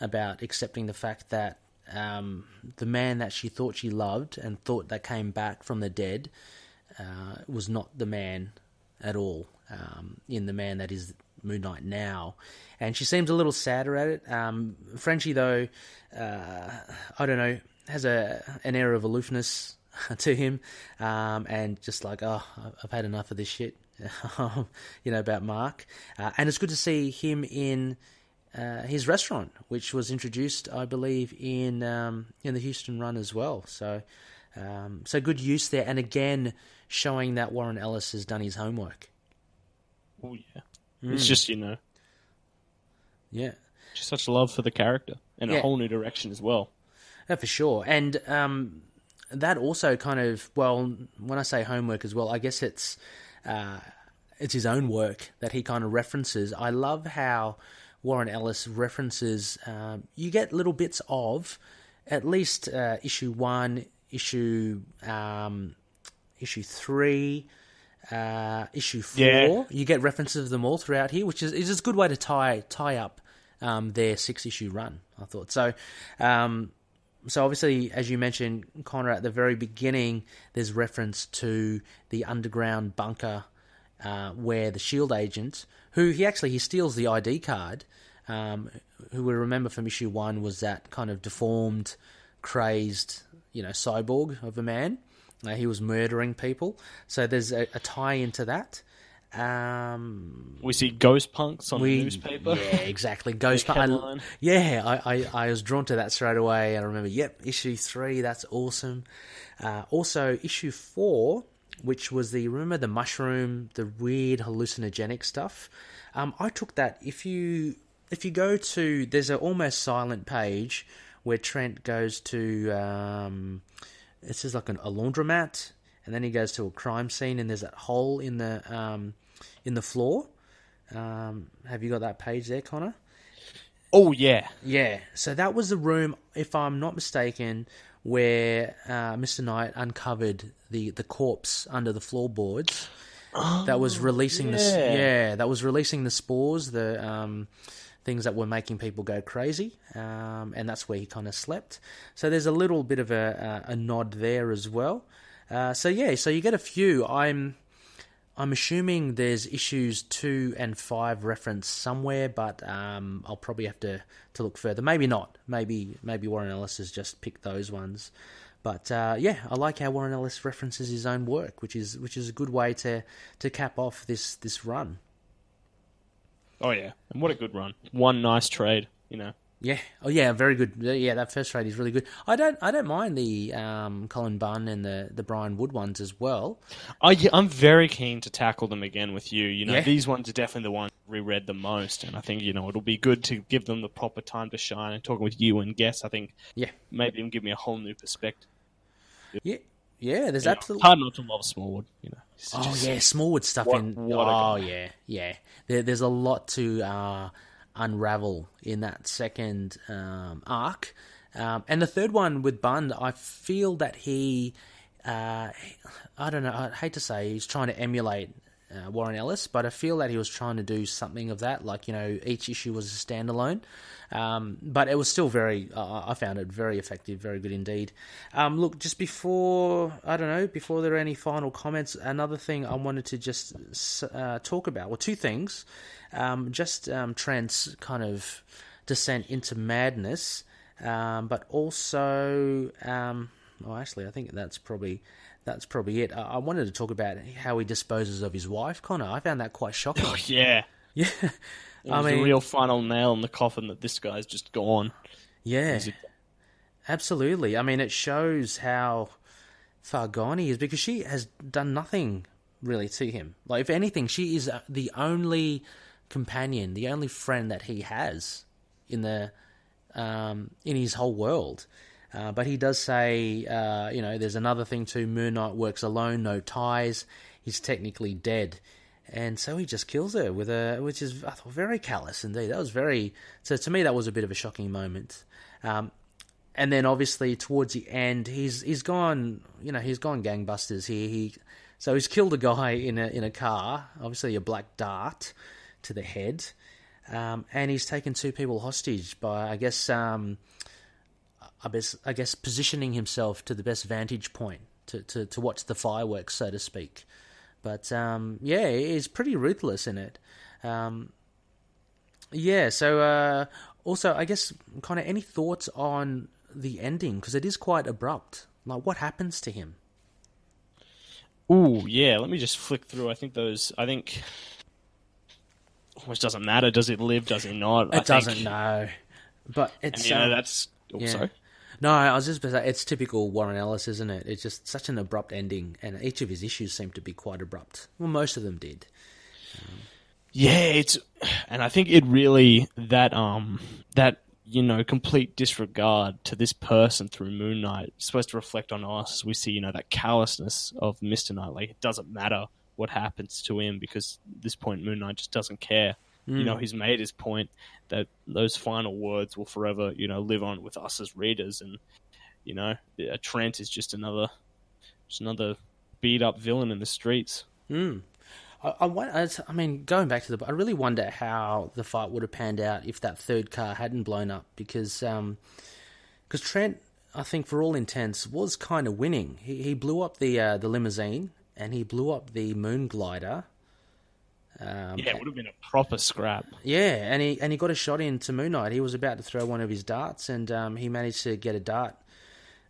about accepting the fact that um, the man that she thought she loved and thought that came back from the dead uh, was not the man at all. Um, in the man that is Moon Knight now, and she seems a little sadder at it. Um, Frenchie, though, uh, I don't know, has a an air of aloofness to him, um, and just like, oh, I've had enough of this shit, you know, about Mark. Uh, and it's good to see him in uh, his restaurant, which was introduced, I believe, in um, in the Huston run as well. So, um, so good use there, and again showing that Warren Ellis has done his homework. Oh yeah, it's just you know, Yeah, just such love for the character and Yeah. a whole new direction as well. Yeah, for sure. And um, that also kind of well, when I say homework as well, I guess it's uh, it's his own work that he kind of references. I love how Warren Ellis references. Um, you get little bits of at least uh, issue one, issue um, issue three. Uh, issue four, Yeah. you get references of them all throughout here, which is is a good way to tie tie up um, their six issue run. I thought so. Um, so obviously, as you mentioned, Connor, at the very beginning, there's reference to the underground bunker uh, where the Shield agent, who he actually he steals the ID card, um, who we remember from issue one was that kind of deformed, crazed, you know, cyborg of a man. Uh, he was murdering people, so there's a, a tie into that. Um, We see ghost punks on we, the newspaper. Yeah, exactly. Ghost. Headline. yeah, I, I, I was drawn to that straight away. I remember, yep, issue three, that's awesome. Uh, also, issue four, which was the remember the mushroom, the weird hallucinogenic stuff. Um, I took that. If you if you go to, there's an almost silent page where Trent goes to. Um, it says like an, a laundromat, and then he goes to a crime scene, and there's that hole in the um, in the floor. Um, have you got that page there, Connor? Oh yeah, Yeah. So that was the room, if I'm not mistaken, where uh, Mr. Knight uncovered the, the corpse under the floorboards. that was releasing the yeah. yeah that was releasing the spores, the um, things that were making people go crazy, um, and that's where he kind of slept. So there's a little bit of a, a, a nod there as well. Uh, so yeah, so you get a few. I'm I'm assuming there's issues two and five referenced somewhere, but um, I'll probably have to, to look further. Maybe not. Maybe maybe Warren Ellis has just picked those ones. But uh, yeah, I like how Warren Ellis references his own work, which is which is a good way to, to cap off this this run. Oh yeah, and what a good run! One nice trade, you know. Yeah. Oh yeah, very good. Yeah, that first trade is really good. I don't I don't mind the um, Cullen Bunn and the the Brian Wood ones as well. I, yeah, I'm very keen to tackle them again with you. You know, Yeah. these ones are definitely the ones reread the most, and I think you know it'll be good to give them the proper time to shine. And talking with you and Guess, I think Yeah. maybe even give me a whole new perspective. Yeah. Yeah, there's You absolutely it's hard not to love Smallwood. You know, Oh yeah, Smallwood stuff What- in. what oh yeah, yeah. There, there's a lot to uh, unravel in that second um, arc, um, and the third one with Bunn. I feel that he, uh, I don't know. I hate to say he's trying to emulate. Uh, Warren Ellis, but I feel that he was trying to do something of that. Like you know, each issue was a standalone, um, but it was still very. Uh, I found it very effective, very good indeed. Um, look, just before I don't know, before there are any final comments, another thing I wanted to just uh, talk about. Well, two things. Um, just um, Trent's kind of descent into madness, um, but also, um, well, actually, I think that's probably that's probably it. I, I wanted to talk about how he disposes of his wife, Connor. I found that quite shocking. Oh, yeah. yeah, It I was mean, the real final nail in the coffin that this guy's just gone. yeah. It- Absolutely. I mean, it shows how far gone he is because she has done nothing really to him. Like, if anything, she is the only companion, the only friend that he has in the um, in his whole world. Uh, but he does say, uh, you know, there's another thing too. Moon Knight works alone, no ties. He's technically dead, and so he just kills her with a, which is I thought very callous indeed. That was very. So to me, that was a bit of a shocking moment. Um, and then obviously towards the end, he's he's gone. You know, he's gone gangbusters here. He so he's killed a guy in a in a car, obviously a black dart to the head, um, and he's taken two people hostage by I guess um, I guess I guess positioning himself to the best vantage point to to, to watch the fireworks, so to speak. But um, yeah, he's pretty ruthless in it. Um, yeah, so uh, also I guess kind of any thoughts on the ending because it is quite abrupt. Like what happens to him? Ooh, yeah. Let me just flick through. I think those. I think. Which doesn't matter. Does it live? Does it not? It doesn't. know. But And it's you know um, that's. Oh, yeah. sorry. No, I was just gonna say it's typical Warren Ellis, isn't it? It's just such an abrupt ending, and each of his issues seem to be quite abrupt. Well, most of them did. Yeah, it's, and I think it really that um that you know complete disregard to this person through Moon Knight is supposed to reflect on us. We see you know that callousness of Mister Knight. Like it doesn't matter what happens to him because at this point Moon Knight just doesn't care. You know, he's made his point that those final words will forever, you know, live on with us as readers, and you know, Trent is just another, just another beat up villain in the streets. I, I, I I mean, going back to the, I really wonder how the fight would have panned out if that third car hadn't blown up because, um, because Trent, I think for all intents, was kind of winning. He he blew up the uh, the limousine and he blew up the moon glider. Um, Yeah, it would have been a proper scrap. Yeah, and he and he got a shot into Moon Knight. He was about to throw one of his darts, and um, he managed to get a dart,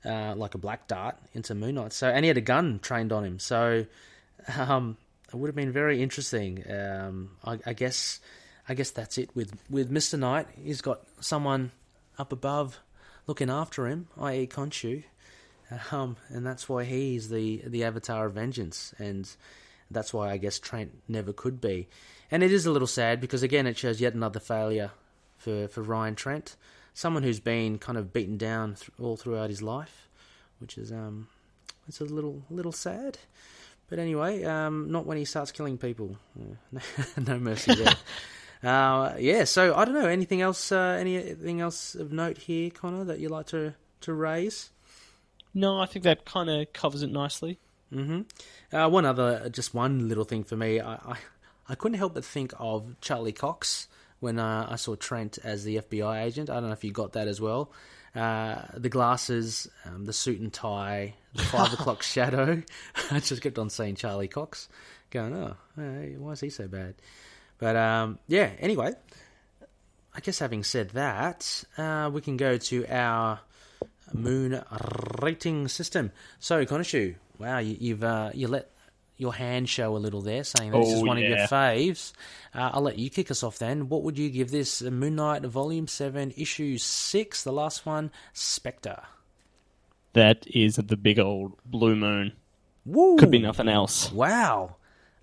uh, like a black dart, into Moon Knight. So, and he had a gun trained on him. So, um, it would have been very interesting. Um, I, I guess, I guess that's it with with Mister Knight. He's got someone up above looking after him, i.e., Khonshu, um, and that's why he's the the Avatar of Vengeance, and that's why I guess Trent never could be. And it is a little sad because again, it shows yet another failure for for Ryan Trent, someone who's been kind of beaten down th- all throughout his life, which is um, it's a little little sad. But anyway, um, not when he starts killing people. No mercy there. uh, yeah. So I don't know. Anything else? Uh, anything else of note here, Connor, that you'd like to to raise? No, I think that kind of covers it nicely. Uh, one other, just one little thing for me. I, I, I couldn't help but think of Charlie Cox when uh, I saw Trent as the FBI agent. I don't know if you got that as well. Uh, the glasses, um, the suit and tie, the five o'clock shadow. I just kept on saying Charlie Cox, going, oh, why is he so bad? But um, yeah, anyway, I guess having said that, uh, we can go to our moon rating system. So, Konishu, wow, you, you've uh, you let your hand show a little there, saying this is Oh, one of your faves. Uh, I'll let you kick us off then. What would you give this Moon Knight Volume Seven, Issue Six, the last one, Spectre? That is the big old blue moon. Woo! Could be nothing else. Wow.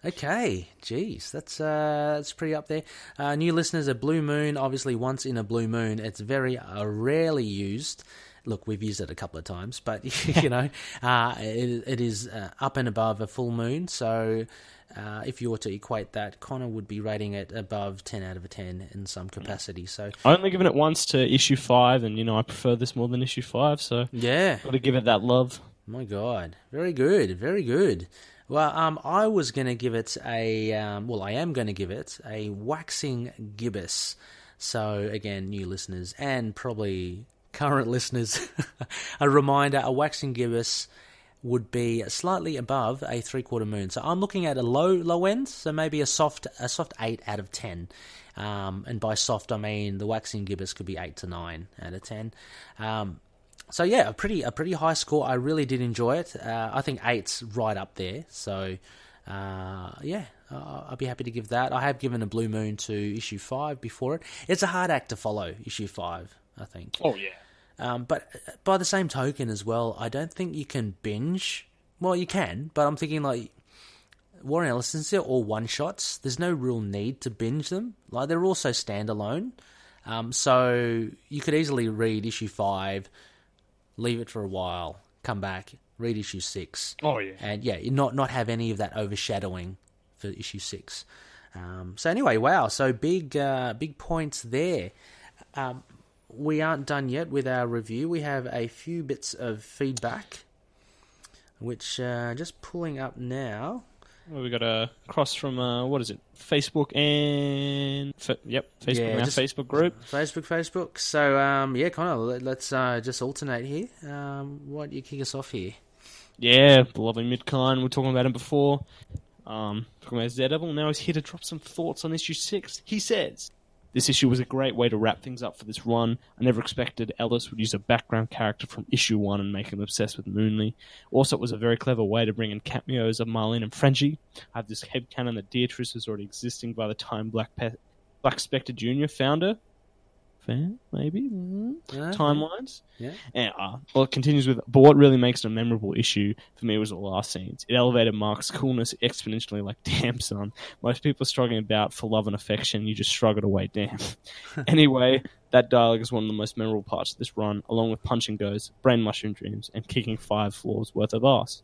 Okay, jeez, that's uh, that's pretty up there. Uh, new listeners, a blue moon, obviously once in a blue moon, it's very uh, rarely used. Look, we've used it a couple of times, but you know, uh, it, it is uh, up and above a full moon. So, uh, if you were to equate that, Connor would be rating it above ten out of a ten in some capacity. So, I only given it once to issue five, and you know I prefer this more than issue five, so yeah, got to give it that love. My God, very good, very good. Well, um, I was going to give it a, um, well, I am going to give it a waxing gibbous. So again, new listeners and probably current listeners, a reminder: a waxing gibbous would be slightly above a three quarter moon. So I'm looking at a low low end, so maybe a soft a soft eight out of ten. Um, and by soft, I mean the waxing gibbous could be eight to nine out of ten. Um, so yeah, a pretty a pretty high score. I really did enjoy it. Uh, I think eight's right up there. So uh, yeah, uh, I'll be happy to give that. I have given a blue moon to issue five before it. It's a hard act to follow. Issue five, I think. Oh yeah. Um, but by the same token as well, I don't think you can binge. Well, you can, but I'm thinking like Warren Ellis, since they're all one shots, there's no real need to binge them. Like they're also standalone. Um, so you could easily read issue five, leave it for a while, come back, read issue six, Oh yeah. and yeah, not not have any of that overshadowing for issue six. Um, so anyway, wow, so big uh, big points there. Um, we aren't done yet with our review. We have a few bits of feedback, which uh, just pulling up now. Well, we got a cross from uh, what is it? Facebook and F- yep, Facebook Yeah, and our Facebook group. Facebook, Facebook. So, um, yeah, Connor, let, let's uh, just alternate here. Um, why don't you kick us off here? Yeah, the lovely Midkind. We're talking about him before. Um, talking about Daredevil. Now he's here to drop some thoughts on issue six. He says. This issue was a great way to wrap things up for this run. I never expected Ellis would use a background character from issue one and make him obsessed with Moonlee. Also, it was a very clever way to bring in cameos of Marlene and Frenchie. I have this headcanon that Beatrice was already existing by the time Black Pe- Black Spectre Jr. found her. Fair, maybe? Mm, Uh, Timelines? Yeah. And, uh, well, it continues with, but what really makes it a memorable issue for me was the last scenes. It elevated Mark's coolness exponentially, like, damn, son. Most people are struggling about for love and affection. You just struggled away, damn. anyway, that dialogue is one of the most memorable parts of this run, along with punching goes, brain mushroom dreams, and kicking five floors worth of ass.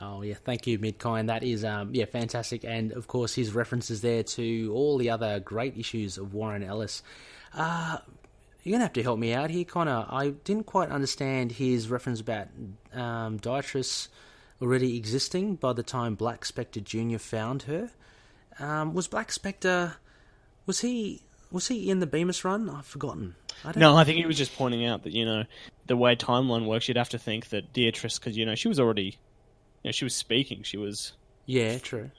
Oh yeah, thank you, Midkind. That is um, yeah, fantastic, and of course his references there to all the other great issues of Warren Ellis. Uh, you're gonna have to help me out here, Connor. I didn't quite understand his reference about um, already existing by the time Black Spectre Junior found her. Um, was Black Spectre? Was he? Was he in the Bemis run? I've forgotten. I don't No, I think he was just pointing out that, you know, the way timeline works, you'd have to think that Beatrice, because, you know, she was already, you know, she was speaking. She was, Yeah, true.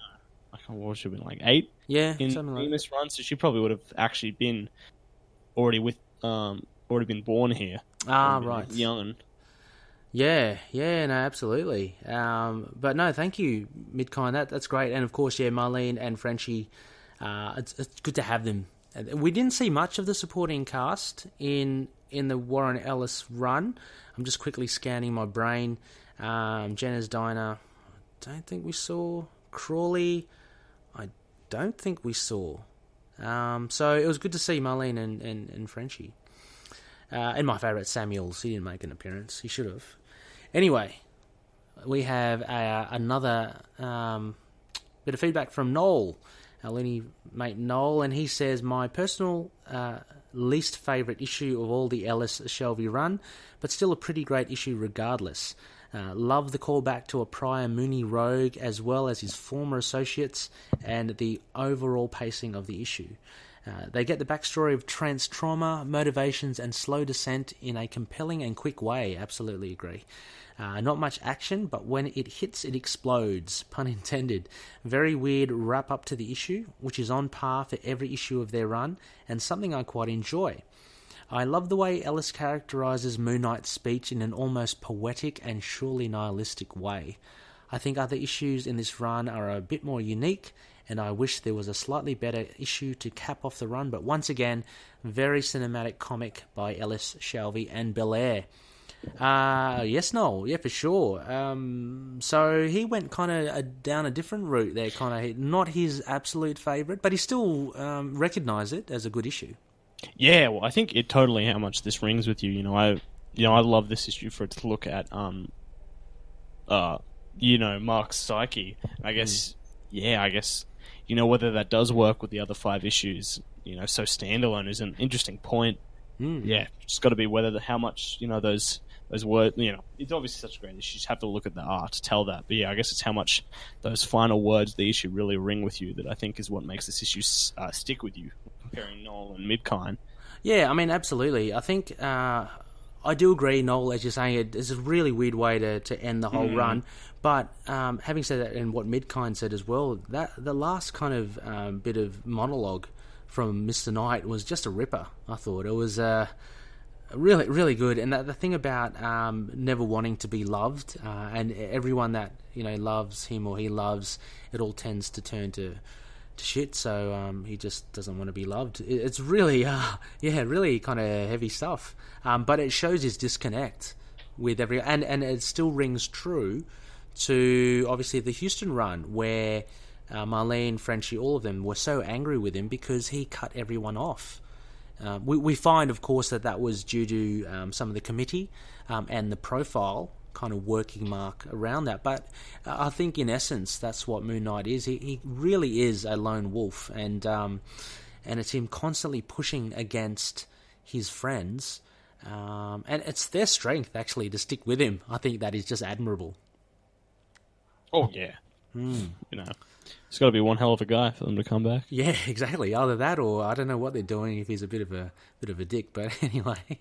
I can't what she been like eight Yeah, in something like that. this run, so she probably would have actually been already with, um, already been born here. Ah, right. Young. Yeah, yeah, no, absolutely. Um, but no, thank you, Midkind. That that's great. And of course, yeah, Marlene and Frenchie. Uh, it's it's good to have them. We didn't see much of the supporting cast in in the Warren Ellis run. I'm just quickly scanning my brain. Um, Gena's Diner. I don't think we saw Crawley. I don't think we saw. Um, so it was good to see Marlene and, and, and Frenchie. Uh, and my favourite, Samuels. He didn't make an appearance. He should have. Anyway, we have uh, another um, bit of feedback from Noel, our loony mate Noel, and he says, My personal uh, least favourite issue of all the Ellis Shalvey run, but still a pretty great issue regardless. Uh, love the callback to a prior Mooney rogue as well as his former associates and the overall pacing of the issue. Uh, they get the backstory of Trent's trauma, motivations, and slow descent in a compelling and quick way. Absolutely agree. Uh, not much action, but when it hits, it explodes. Pun intended. Very weird wrap up to the issue, which is on par for every issue of their run, and something I quite enjoy. I love the way Ellis characterizes Moon Knight's speech in an almost poetic and surely nihilistic way. I think other issues in this run are a bit more unique, and I wish there was a slightly better issue to cap off the run, but once again, very cinematic comic by Ellis, Shalvey, and Bellaire. Uh, yes, Noel, yeah, for sure. Um, so he went kind of down a different route there, kind of not his absolute favourite, but he still um, recognised it as a good issue. Yeah, well, I think it totally how much this rings with you. You know, I, you know, I love this issue for it to look at, um, uh, you know, Mark's psyche. I guess, yeah, I guess, you know, whether that does work with the other five issues, you know, so standalone is an interesting point. Mm. Yeah, just got to be whether the, how much you know those those words. You know, it's obviously such a great issue. You just have to look at the art to tell that. But yeah, I guess it's how much those final words of the issue really ring with you that I think is what makes this issue uh, stick with you. Comparing Noel and. Yeah, I mean, absolutely. I think uh, I do agree, Noel, as you're saying, it is a really weird way to, to end the whole run. But um, having said that, and what Midkind said as well, that the last kind of um, bit of monologue from Mr. Knight was just a ripper. I thought it was uh, really, really good. And that, the thing about um, never wanting to be loved, uh, and everyone that you know loves him or he loves, it all tends to turn to to shit. So um, he just doesn't want to be loved. It's really, uh, yeah, really kind of heavy stuff. Um, but it shows his disconnect with every, and and it still rings true to obviously the Huston run where uh, Marlene, Frenchie, all of them were so angry with him because he cut everyone off. Uh, we, we find, of course, that that was due to um, some of the committee um, and the profile kind of working mark around that. But uh, I think, in essence, that's what Moon Knight is. He, he really is a lone wolf, and um, and it's him constantly pushing against his friends. Um, and it's their strength actually to stick with him. I think that is just admirable. Oh yeah, you know, it's got to be one hell of a guy for them to come back. Yeah, exactly. Either that, or I don't know what they're doing if he's a bit of a bit of a dick. But anyway.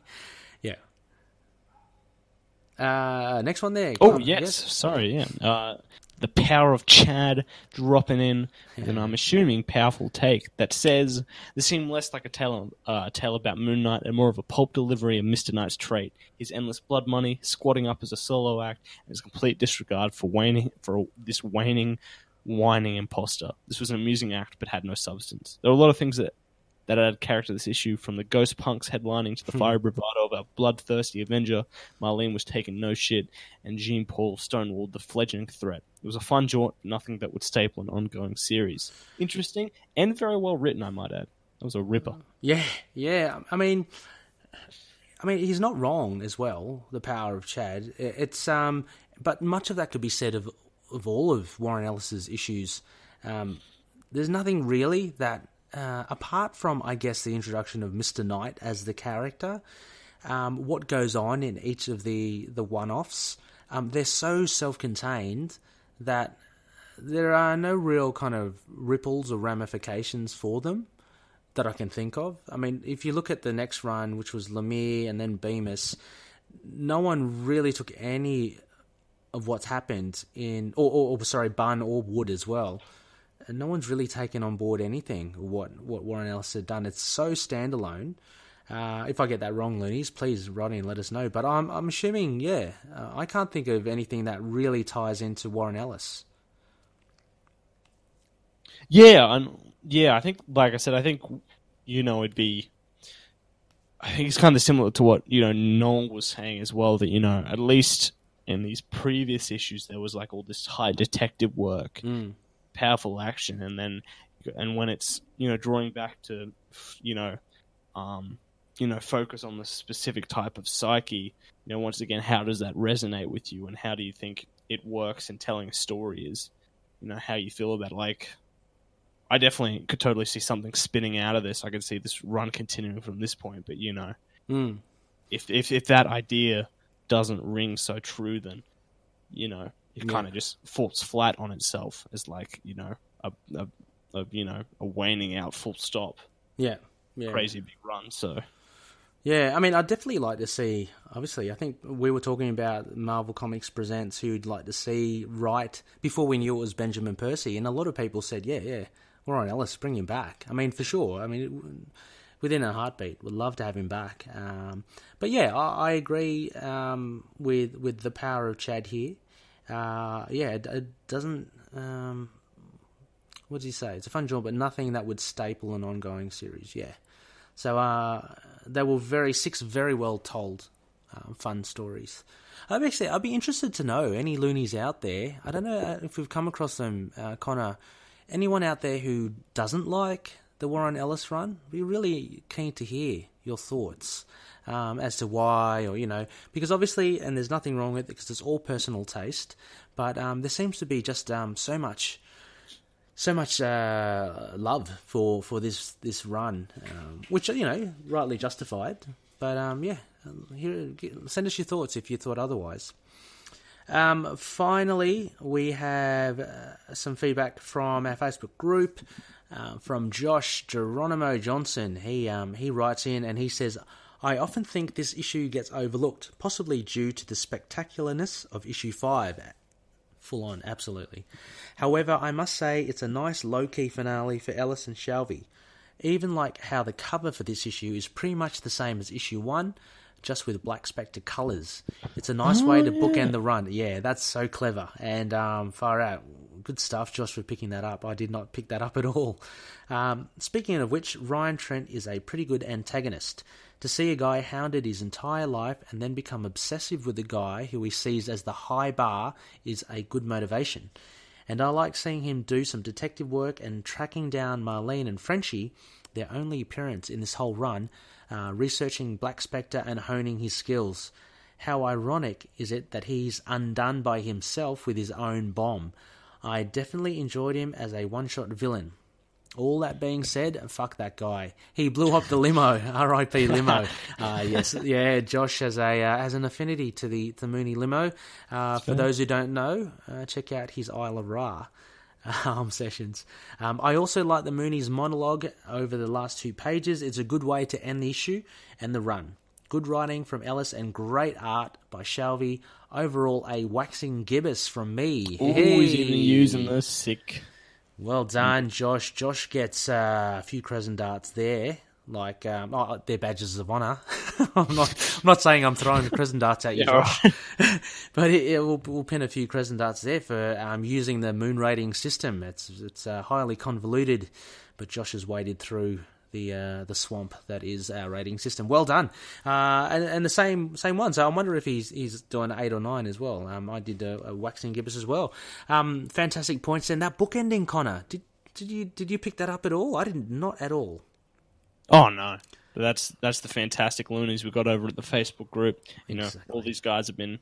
Uh, next one there. Oh Come- yes, sorry, yeah. Uh, the power of Chad dropping in with an I'm assuming powerful take that says this seemed less like a tale, uh, tale about Moon Knight and more of a pulp delivery of Mr. Knight's trait: his endless blood money, squatting up as a solo act, and his complete disregard for waning for this waning, whining imposter. This was an amusing act, but had no substance. There were a lot of things that that added character to this issue, from the Ghost Punks headlining to the fiery bravado of our bloodthirsty Avenger. Marlene was taking no shit, and Jean Paul stonewalled the fledgling threat. It was a fun jaunt, nothing that would staple an ongoing series. Interesting and very well written, I might add. That was a ripper. Yeah, yeah. I mean, I mean, he's not wrong as well. The power of Chad. It's um, but much of that could be said of of all of Warren Ellis's issues. Um, there's nothing really that, uh, apart from I guess the introduction of Mister Knight as the character. Um, what goes on in each of the the one offs? Um, they're so self contained that there are no real kind of ripples or ramifications for them that I can think of. I mean, if you look at the next run, which was Lemire and then Bemis, no one really took any of what's happened in, or, or, or sorry, Bunn or Wood as well. No one's really taken on board anything what what Warren Ellis had done. It's so standalone. Uh, if I get that wrong, Loonies, please in and let us know. But I'm I'm assuming, yeah, uh, I can't think of anything that really ties into Warren Ellis. Yeah, and yeah, I think, like I said, I think you know it'd be. I think it's kind of similar to what you know Noel was saying as well. That you know, at least in these previous issues, there was like all this high detective work, powerful action, and then and when it's you know drawing back to you know, um, you know, focus on the specific type of psyche. You know, once again, how does that resonate with you, and how do you think it works in telling a story? Is you know how you feel about it. like I definitely could totally see something spinning out of this. I could see this run continuing from this point, but you know, Mm. if if if that idea doesn't ring so true, then you know it Yeah. kind of just falls flat on itself as like you know a, a, a you know a waning out full stop Yeah, yeah. crazy big run. So Yeah, I mean, I'd definitely like to see. Obviously, I think we were talking about Marvel Comics Presents, who'd like to see right before we knew it was Benjamin Percy, and a lot of people said, "Yeah, yeah, Warren Ellis, bring him back." I mean, for sure. I mean, it, within a heartbeat, would love to have him back. Um, but yeah, I, I agree um, with with the power of Chad here. Uh, yeah, it, it doesn't. Um, what does he say? It's a fun job, but nothing that would staple an ongoing series. Yeah. So uh, they were very six very well told, um, fun stories. I'm actually I'd be interested to know any loonies out there. I don't know uh, if we've come across them, uh, Connor. Anyone out there who doesn't like the Warren Ellis run? Be really keen to hear your thoughts um, as to why, or you know, because obviously, and there's nothing wrong with it because it's all personal taste. But um, there seems to be just um, so much so much uh, love for, for this this run, um, which you know rightly justified. But um, yeah, here, send us your thoughts if you thought otherwise. Um, finally, we have uh, some feedback from our Facebook group uh, from Josh Geronimo Johnson. He um, he writes in and he says. I often think this issue gets overlooked, possibly due to the spectacularness of issue 5 full on, absolutely. However, I must say it's a nice low key finale for Ellis and Shalvey. Even like how the cover for this issue is pretty much the same as issue one, just with Black Spectre colours. It's a nice way to bookend the run. Yeah, that's so clever and um, far out. Good stuff, Josh, for picking that up. I did not pick that up at all. Um, speaking of which, Ryan Trent is a pretty good antagonist. To see a guy hounded his entire life and then become obsessive with a guy who he sees as the high bar is a good motivation. And I like seeing him do some detective work and tracking down Marlene and Frenchie, their only appearance in this whole run, uh, researching Black Spectre and honing his skills. How ironic is it that he's undone by himself with his own bomb? I definitely enjoyed him as a one shot villain. all that being said, fuck that guy. He blew up the limo. R.I.P. limo. Uh, yes, yeah. Josh has a uh, has an affinity to the the Mooney limo. Uh, for those who don't know, uh, check out his Isle of Ra. Um, sessions. Um, I also like the Mooney's monologue over the last two pages. It's a good way to end the issue and the run. Good writing from Ellis and great art by Shalvey. Overall, a waxing gibbous from me. Ooh, Hey. he's even using the sick. Well done, Josh. Josh gets uh, a few crescent darts there. Like um, oh, they're badges of honour. I'm not. I'm not saying I'm throwing the crescent darts at you, Yeah, Josh. but it, it, we'll, we'll pin a few crescent darts there for um, using the moon rating system. It's it's uh, highly convoluted, but Josh has waded through the uh, the swamp that is our rating system. Well done, uh, and, and the same same one. So I wonder if he's he's doing eight or nine as well. Um, I did a, a waxing gibbous as well. Um, fantastic points and that book ending, Connor. Did did you did you pick that up at all? I did not at all. Oh no, that's that's the fantastic loonies we got over at the Facebook group. You know, Exactly. all these guys have been,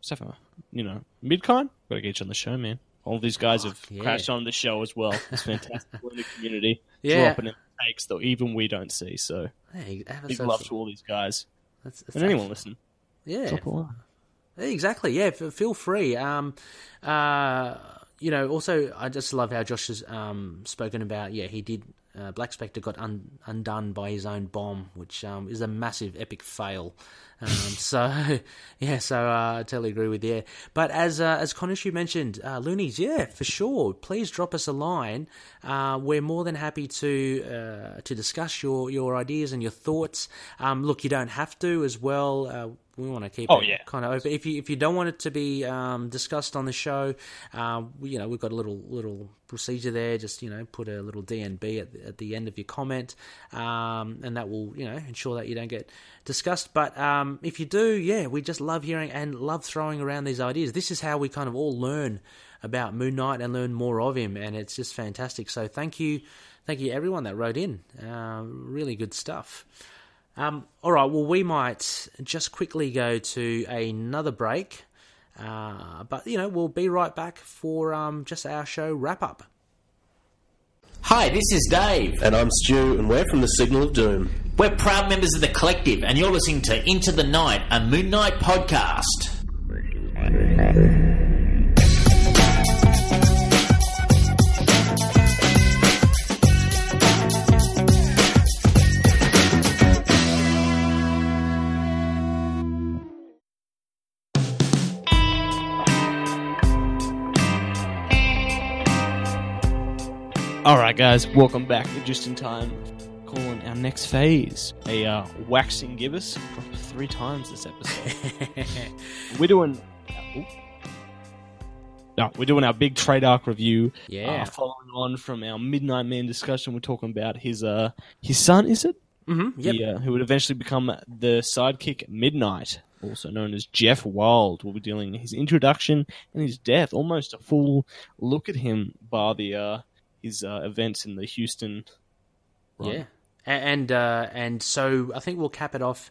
except for you know, midcon. Got to get you on the show, man. All these guys have yeah. crashed on the show as well. It's fantastic loony community. Yeah. dropping in takes that even we don't see. So Hey, big social- love to all these guys that's- that's- and anyone listen. Yeah, Drop a line. Exactly. Yeah. F- feel free. Um, uh, you know, also, I just love how Josh has um, spoken about. Yeah, he did. Uh, Black Spectre got un- undone by his own bomb, which um, is a massive, epic fail. Um, so, yeah, so uh, I totally agree with you. But as uh, as Konishu mentioned, uh, Loonies, yeah, for sure. Please drop us a line. Uh, we're more than happy to uh, to discuss your, your ideas and your thoughts. Um, look, you don't have to as well. Uh, we want to keep Oh, it yeah. kind of open. If you if you don't want it to be um, discussed on the show, we- you know we've got a little little procedure there. Just you know put a little DNB at the, at the end of your comment, um, and that will you know ensure that you don't get discussed. But um, if you do, yeah, we just love hearing and love throwing around these ideas. This is how we kind of all learn about Moon Knight and learn more of him, and it's just fantastic. So thank you, thank you everyone that wrote in. Uh, really good stuff. Um, all right, well, we might just quickly go to another break, uh, but you know we'll be right back for um, just our show wrap up. Hi, this is Dave. And I'm Stu, and we're from the Signal of Doom. We're proud members of the collective, and you're listening to Into the Night, a Moon Knight podcast. All right, guys, welcome back Just in Time. Calling our next phase a uh, waxing gibbous. Dropped three times this episode. we're doing. No, we're doing our big trade arc review. Yeah. Uh, following on from our Midnight Man discussion, we're talking about his uh his son. Is it? Mm-hmm. Yep. Uh, who would eventually become the sidekick Midnight, also known as Jeff Wilde. We'll be dealing his introduction and his death. Almost a full look at him by the uh, his uh, events in the Huston. run. Yeah, and uh, and so I think we'll cap it off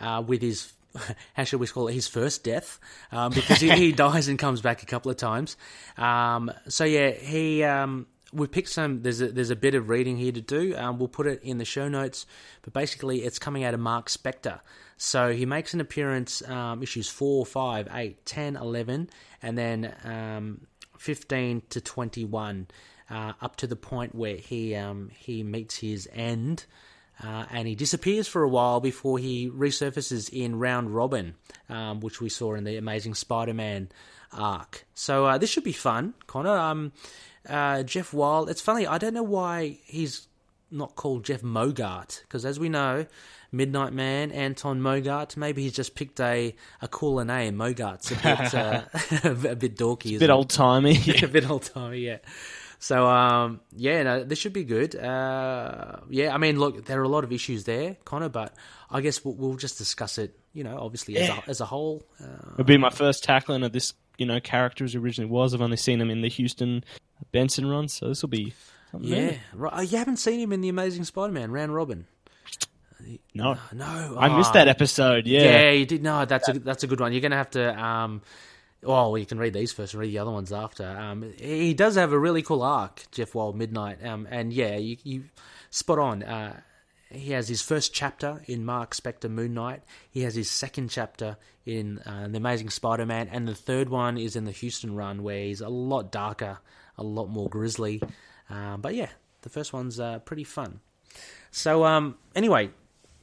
uh, with his. How should we call it? His first death, um, because he, he dies and comes back a couple of times. Um, so yeah, he. Um, we picked some. There's a, there's a bit of reading here to do. Um, we'll put it in the show notes. But basically, it's coming out of Marc Spector. So he makes an appearance um, issues 4, 5, 8, 10, 11, and then um, 15 to 21, uh, up to the point where he um, he meets his end. Uh, and he disappears for a while before he resurfaces in Round Robin, um, which we saw in the Amazing Spider-Man arc. So uh, this should be fun, Connor. Um, uh, Jeff Wilde. It's funny. I don't know why he's not called Jeff Mogart because, as we know, Midnight Man, Anton Mogart. Maybe he's just picked a, a cooler name. Mogart's a bit uh, a bit dorky. Bit isn't it? old timey. a bit old timey, yeah. So um, yeah, no, this should be good. Uh, yeah, I mean, look, there are a lot of issues there, Connor, but I guess we'll, we'll just discuss it. You know, obviously as a as a whole. Uh, It'll be my first tackling of this, you know, character as originally was. I've only seen him in the Huston Benson run, so this will be yeah, right. Oh, you haven't seen him in the Amazing Spider-Man, Round Robin. No, No, I missed that episode. Yeah. Yeah, you did. No, that's a that's a good one. You're gonna have to um, Oh, well, you can read these first and read the other ones after. Um, he does have a really cool arc, Jeff Wilde Midnight. Um, and yeah, you, you spot on. Uh, he has his first chapter in Marc Spector Moon Knight. He has his second chapter in uh, The Amazing Spider Man. And the third one is in the Huston run, where he's a lot darker, a lot more grisly. Um, but yeah, the first one's uh, pretty fun. So, um, anyway,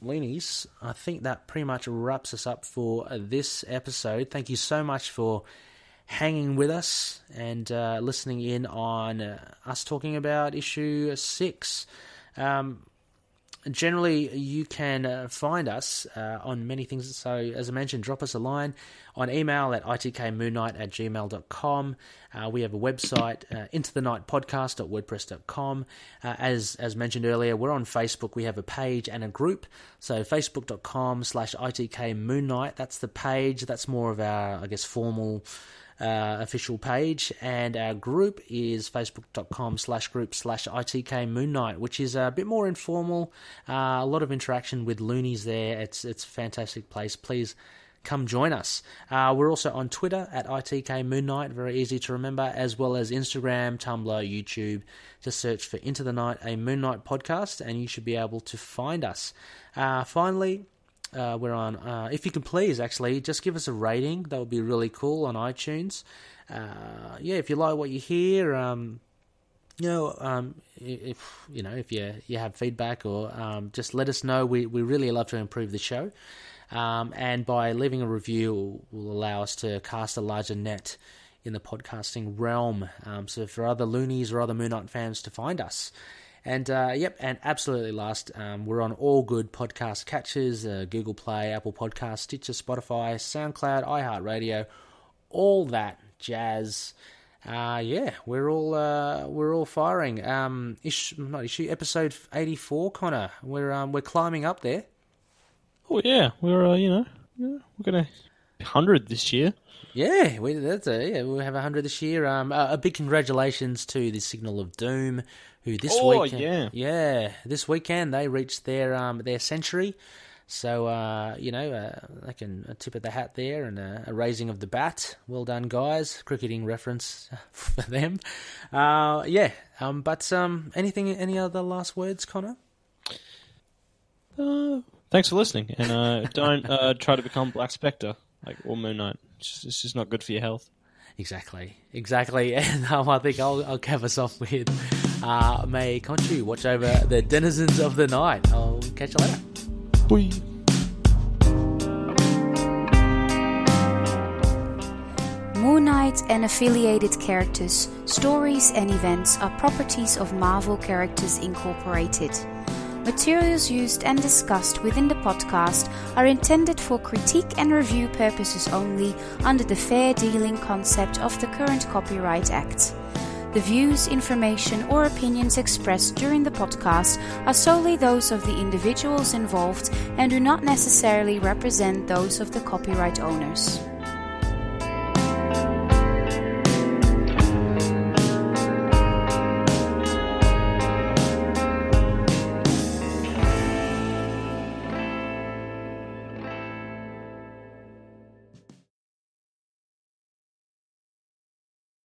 Loonies, I think that pretty much wraps us up for this episode. Thank you so much for hanging with us and uh, listening in on uh, us talking about issue six. Um, generally you can uh, find us uh, on many things. So as i mentioned drop us a line on email at itkmoonnight at gmail.com uh, we have a website uh, into the night podcast.wordpress.com uh, as as mentioned earlier we're on facebook. We have a page and a group. So facebook.com slash itkmoonnight. That's the page. That's more of our i guess formal uh, official page, and our group is facebook.com slash group slash ITK Moon Knight, which is a bit more informal, uh, a lot of interaction with loonies there. It's, it's a fantastic place. Please come join us. Uh, we're also on Twitter at ITK Moon Knight, very easy to remember, as well as Instagram, Tumblr, YouTube. Just search for Into the Night, a Moon Knight podcast, and you should be able to find us. Uh, finally, uh, we're on. Uh, if you can please, actually, just give us a rating. That would be really cool on iTunes. Uh, yeah, if you like what you hear, um, you know, um, if you know if you you have feedback or um, just let us know. We we really love to improve the show, um, and by leaving a review will allow us to cast a larger net in the podcasting realm. Um, so for other loonies or other Moon Knight fans to find us. And uh, yep, and absolutely last, um, we're on all good podcast catches uh, Google Play, Apple Podcasts, Stitcher, Spotify, SoundCloud, iHeartRadio, all that jazz. Uh, yeah, we're all uh, we're all firing. Um, ish, not issue episode eighty four, Connor. We're um, we're climbing up there. Oh yeah, we're uh, you know we're gonna hundred this year. Yeah, we that's a, yeah we'll have hundred this year. Um, a, a big congratulations to the Signal of Doom who this Oh, weekend, yeah. yeah, this weekend they reached their um their century. So uh, you know uh, can a tip of the hat there and a, a raising of the bat. Well done, guys. Cricketing reference for them. Uh, yeah. Um, but um, anything? Any other last words, Connor? Uh, thanks for listening, and uh, don't uh, try to become Black Spectre like or Moon Knight. It's just, it's just not good for your health. Exactly, exactly. And um, I think I'll, I'll cap us off with uh, May Khonshu watch over the denizens of the night. I'll catch you later. Bye. Moon Knight and affiliated characters, stories, and events are properties of Marvel Characters Incorporated. Materials used and discussed within the podcast are intended for critique and review purposes only under the fair dealing concept of the current Copyright Act. The views, information, or opinions expressed during the podcast are solely those of the individuals involved and do not necessarily represent those of the copyright owners.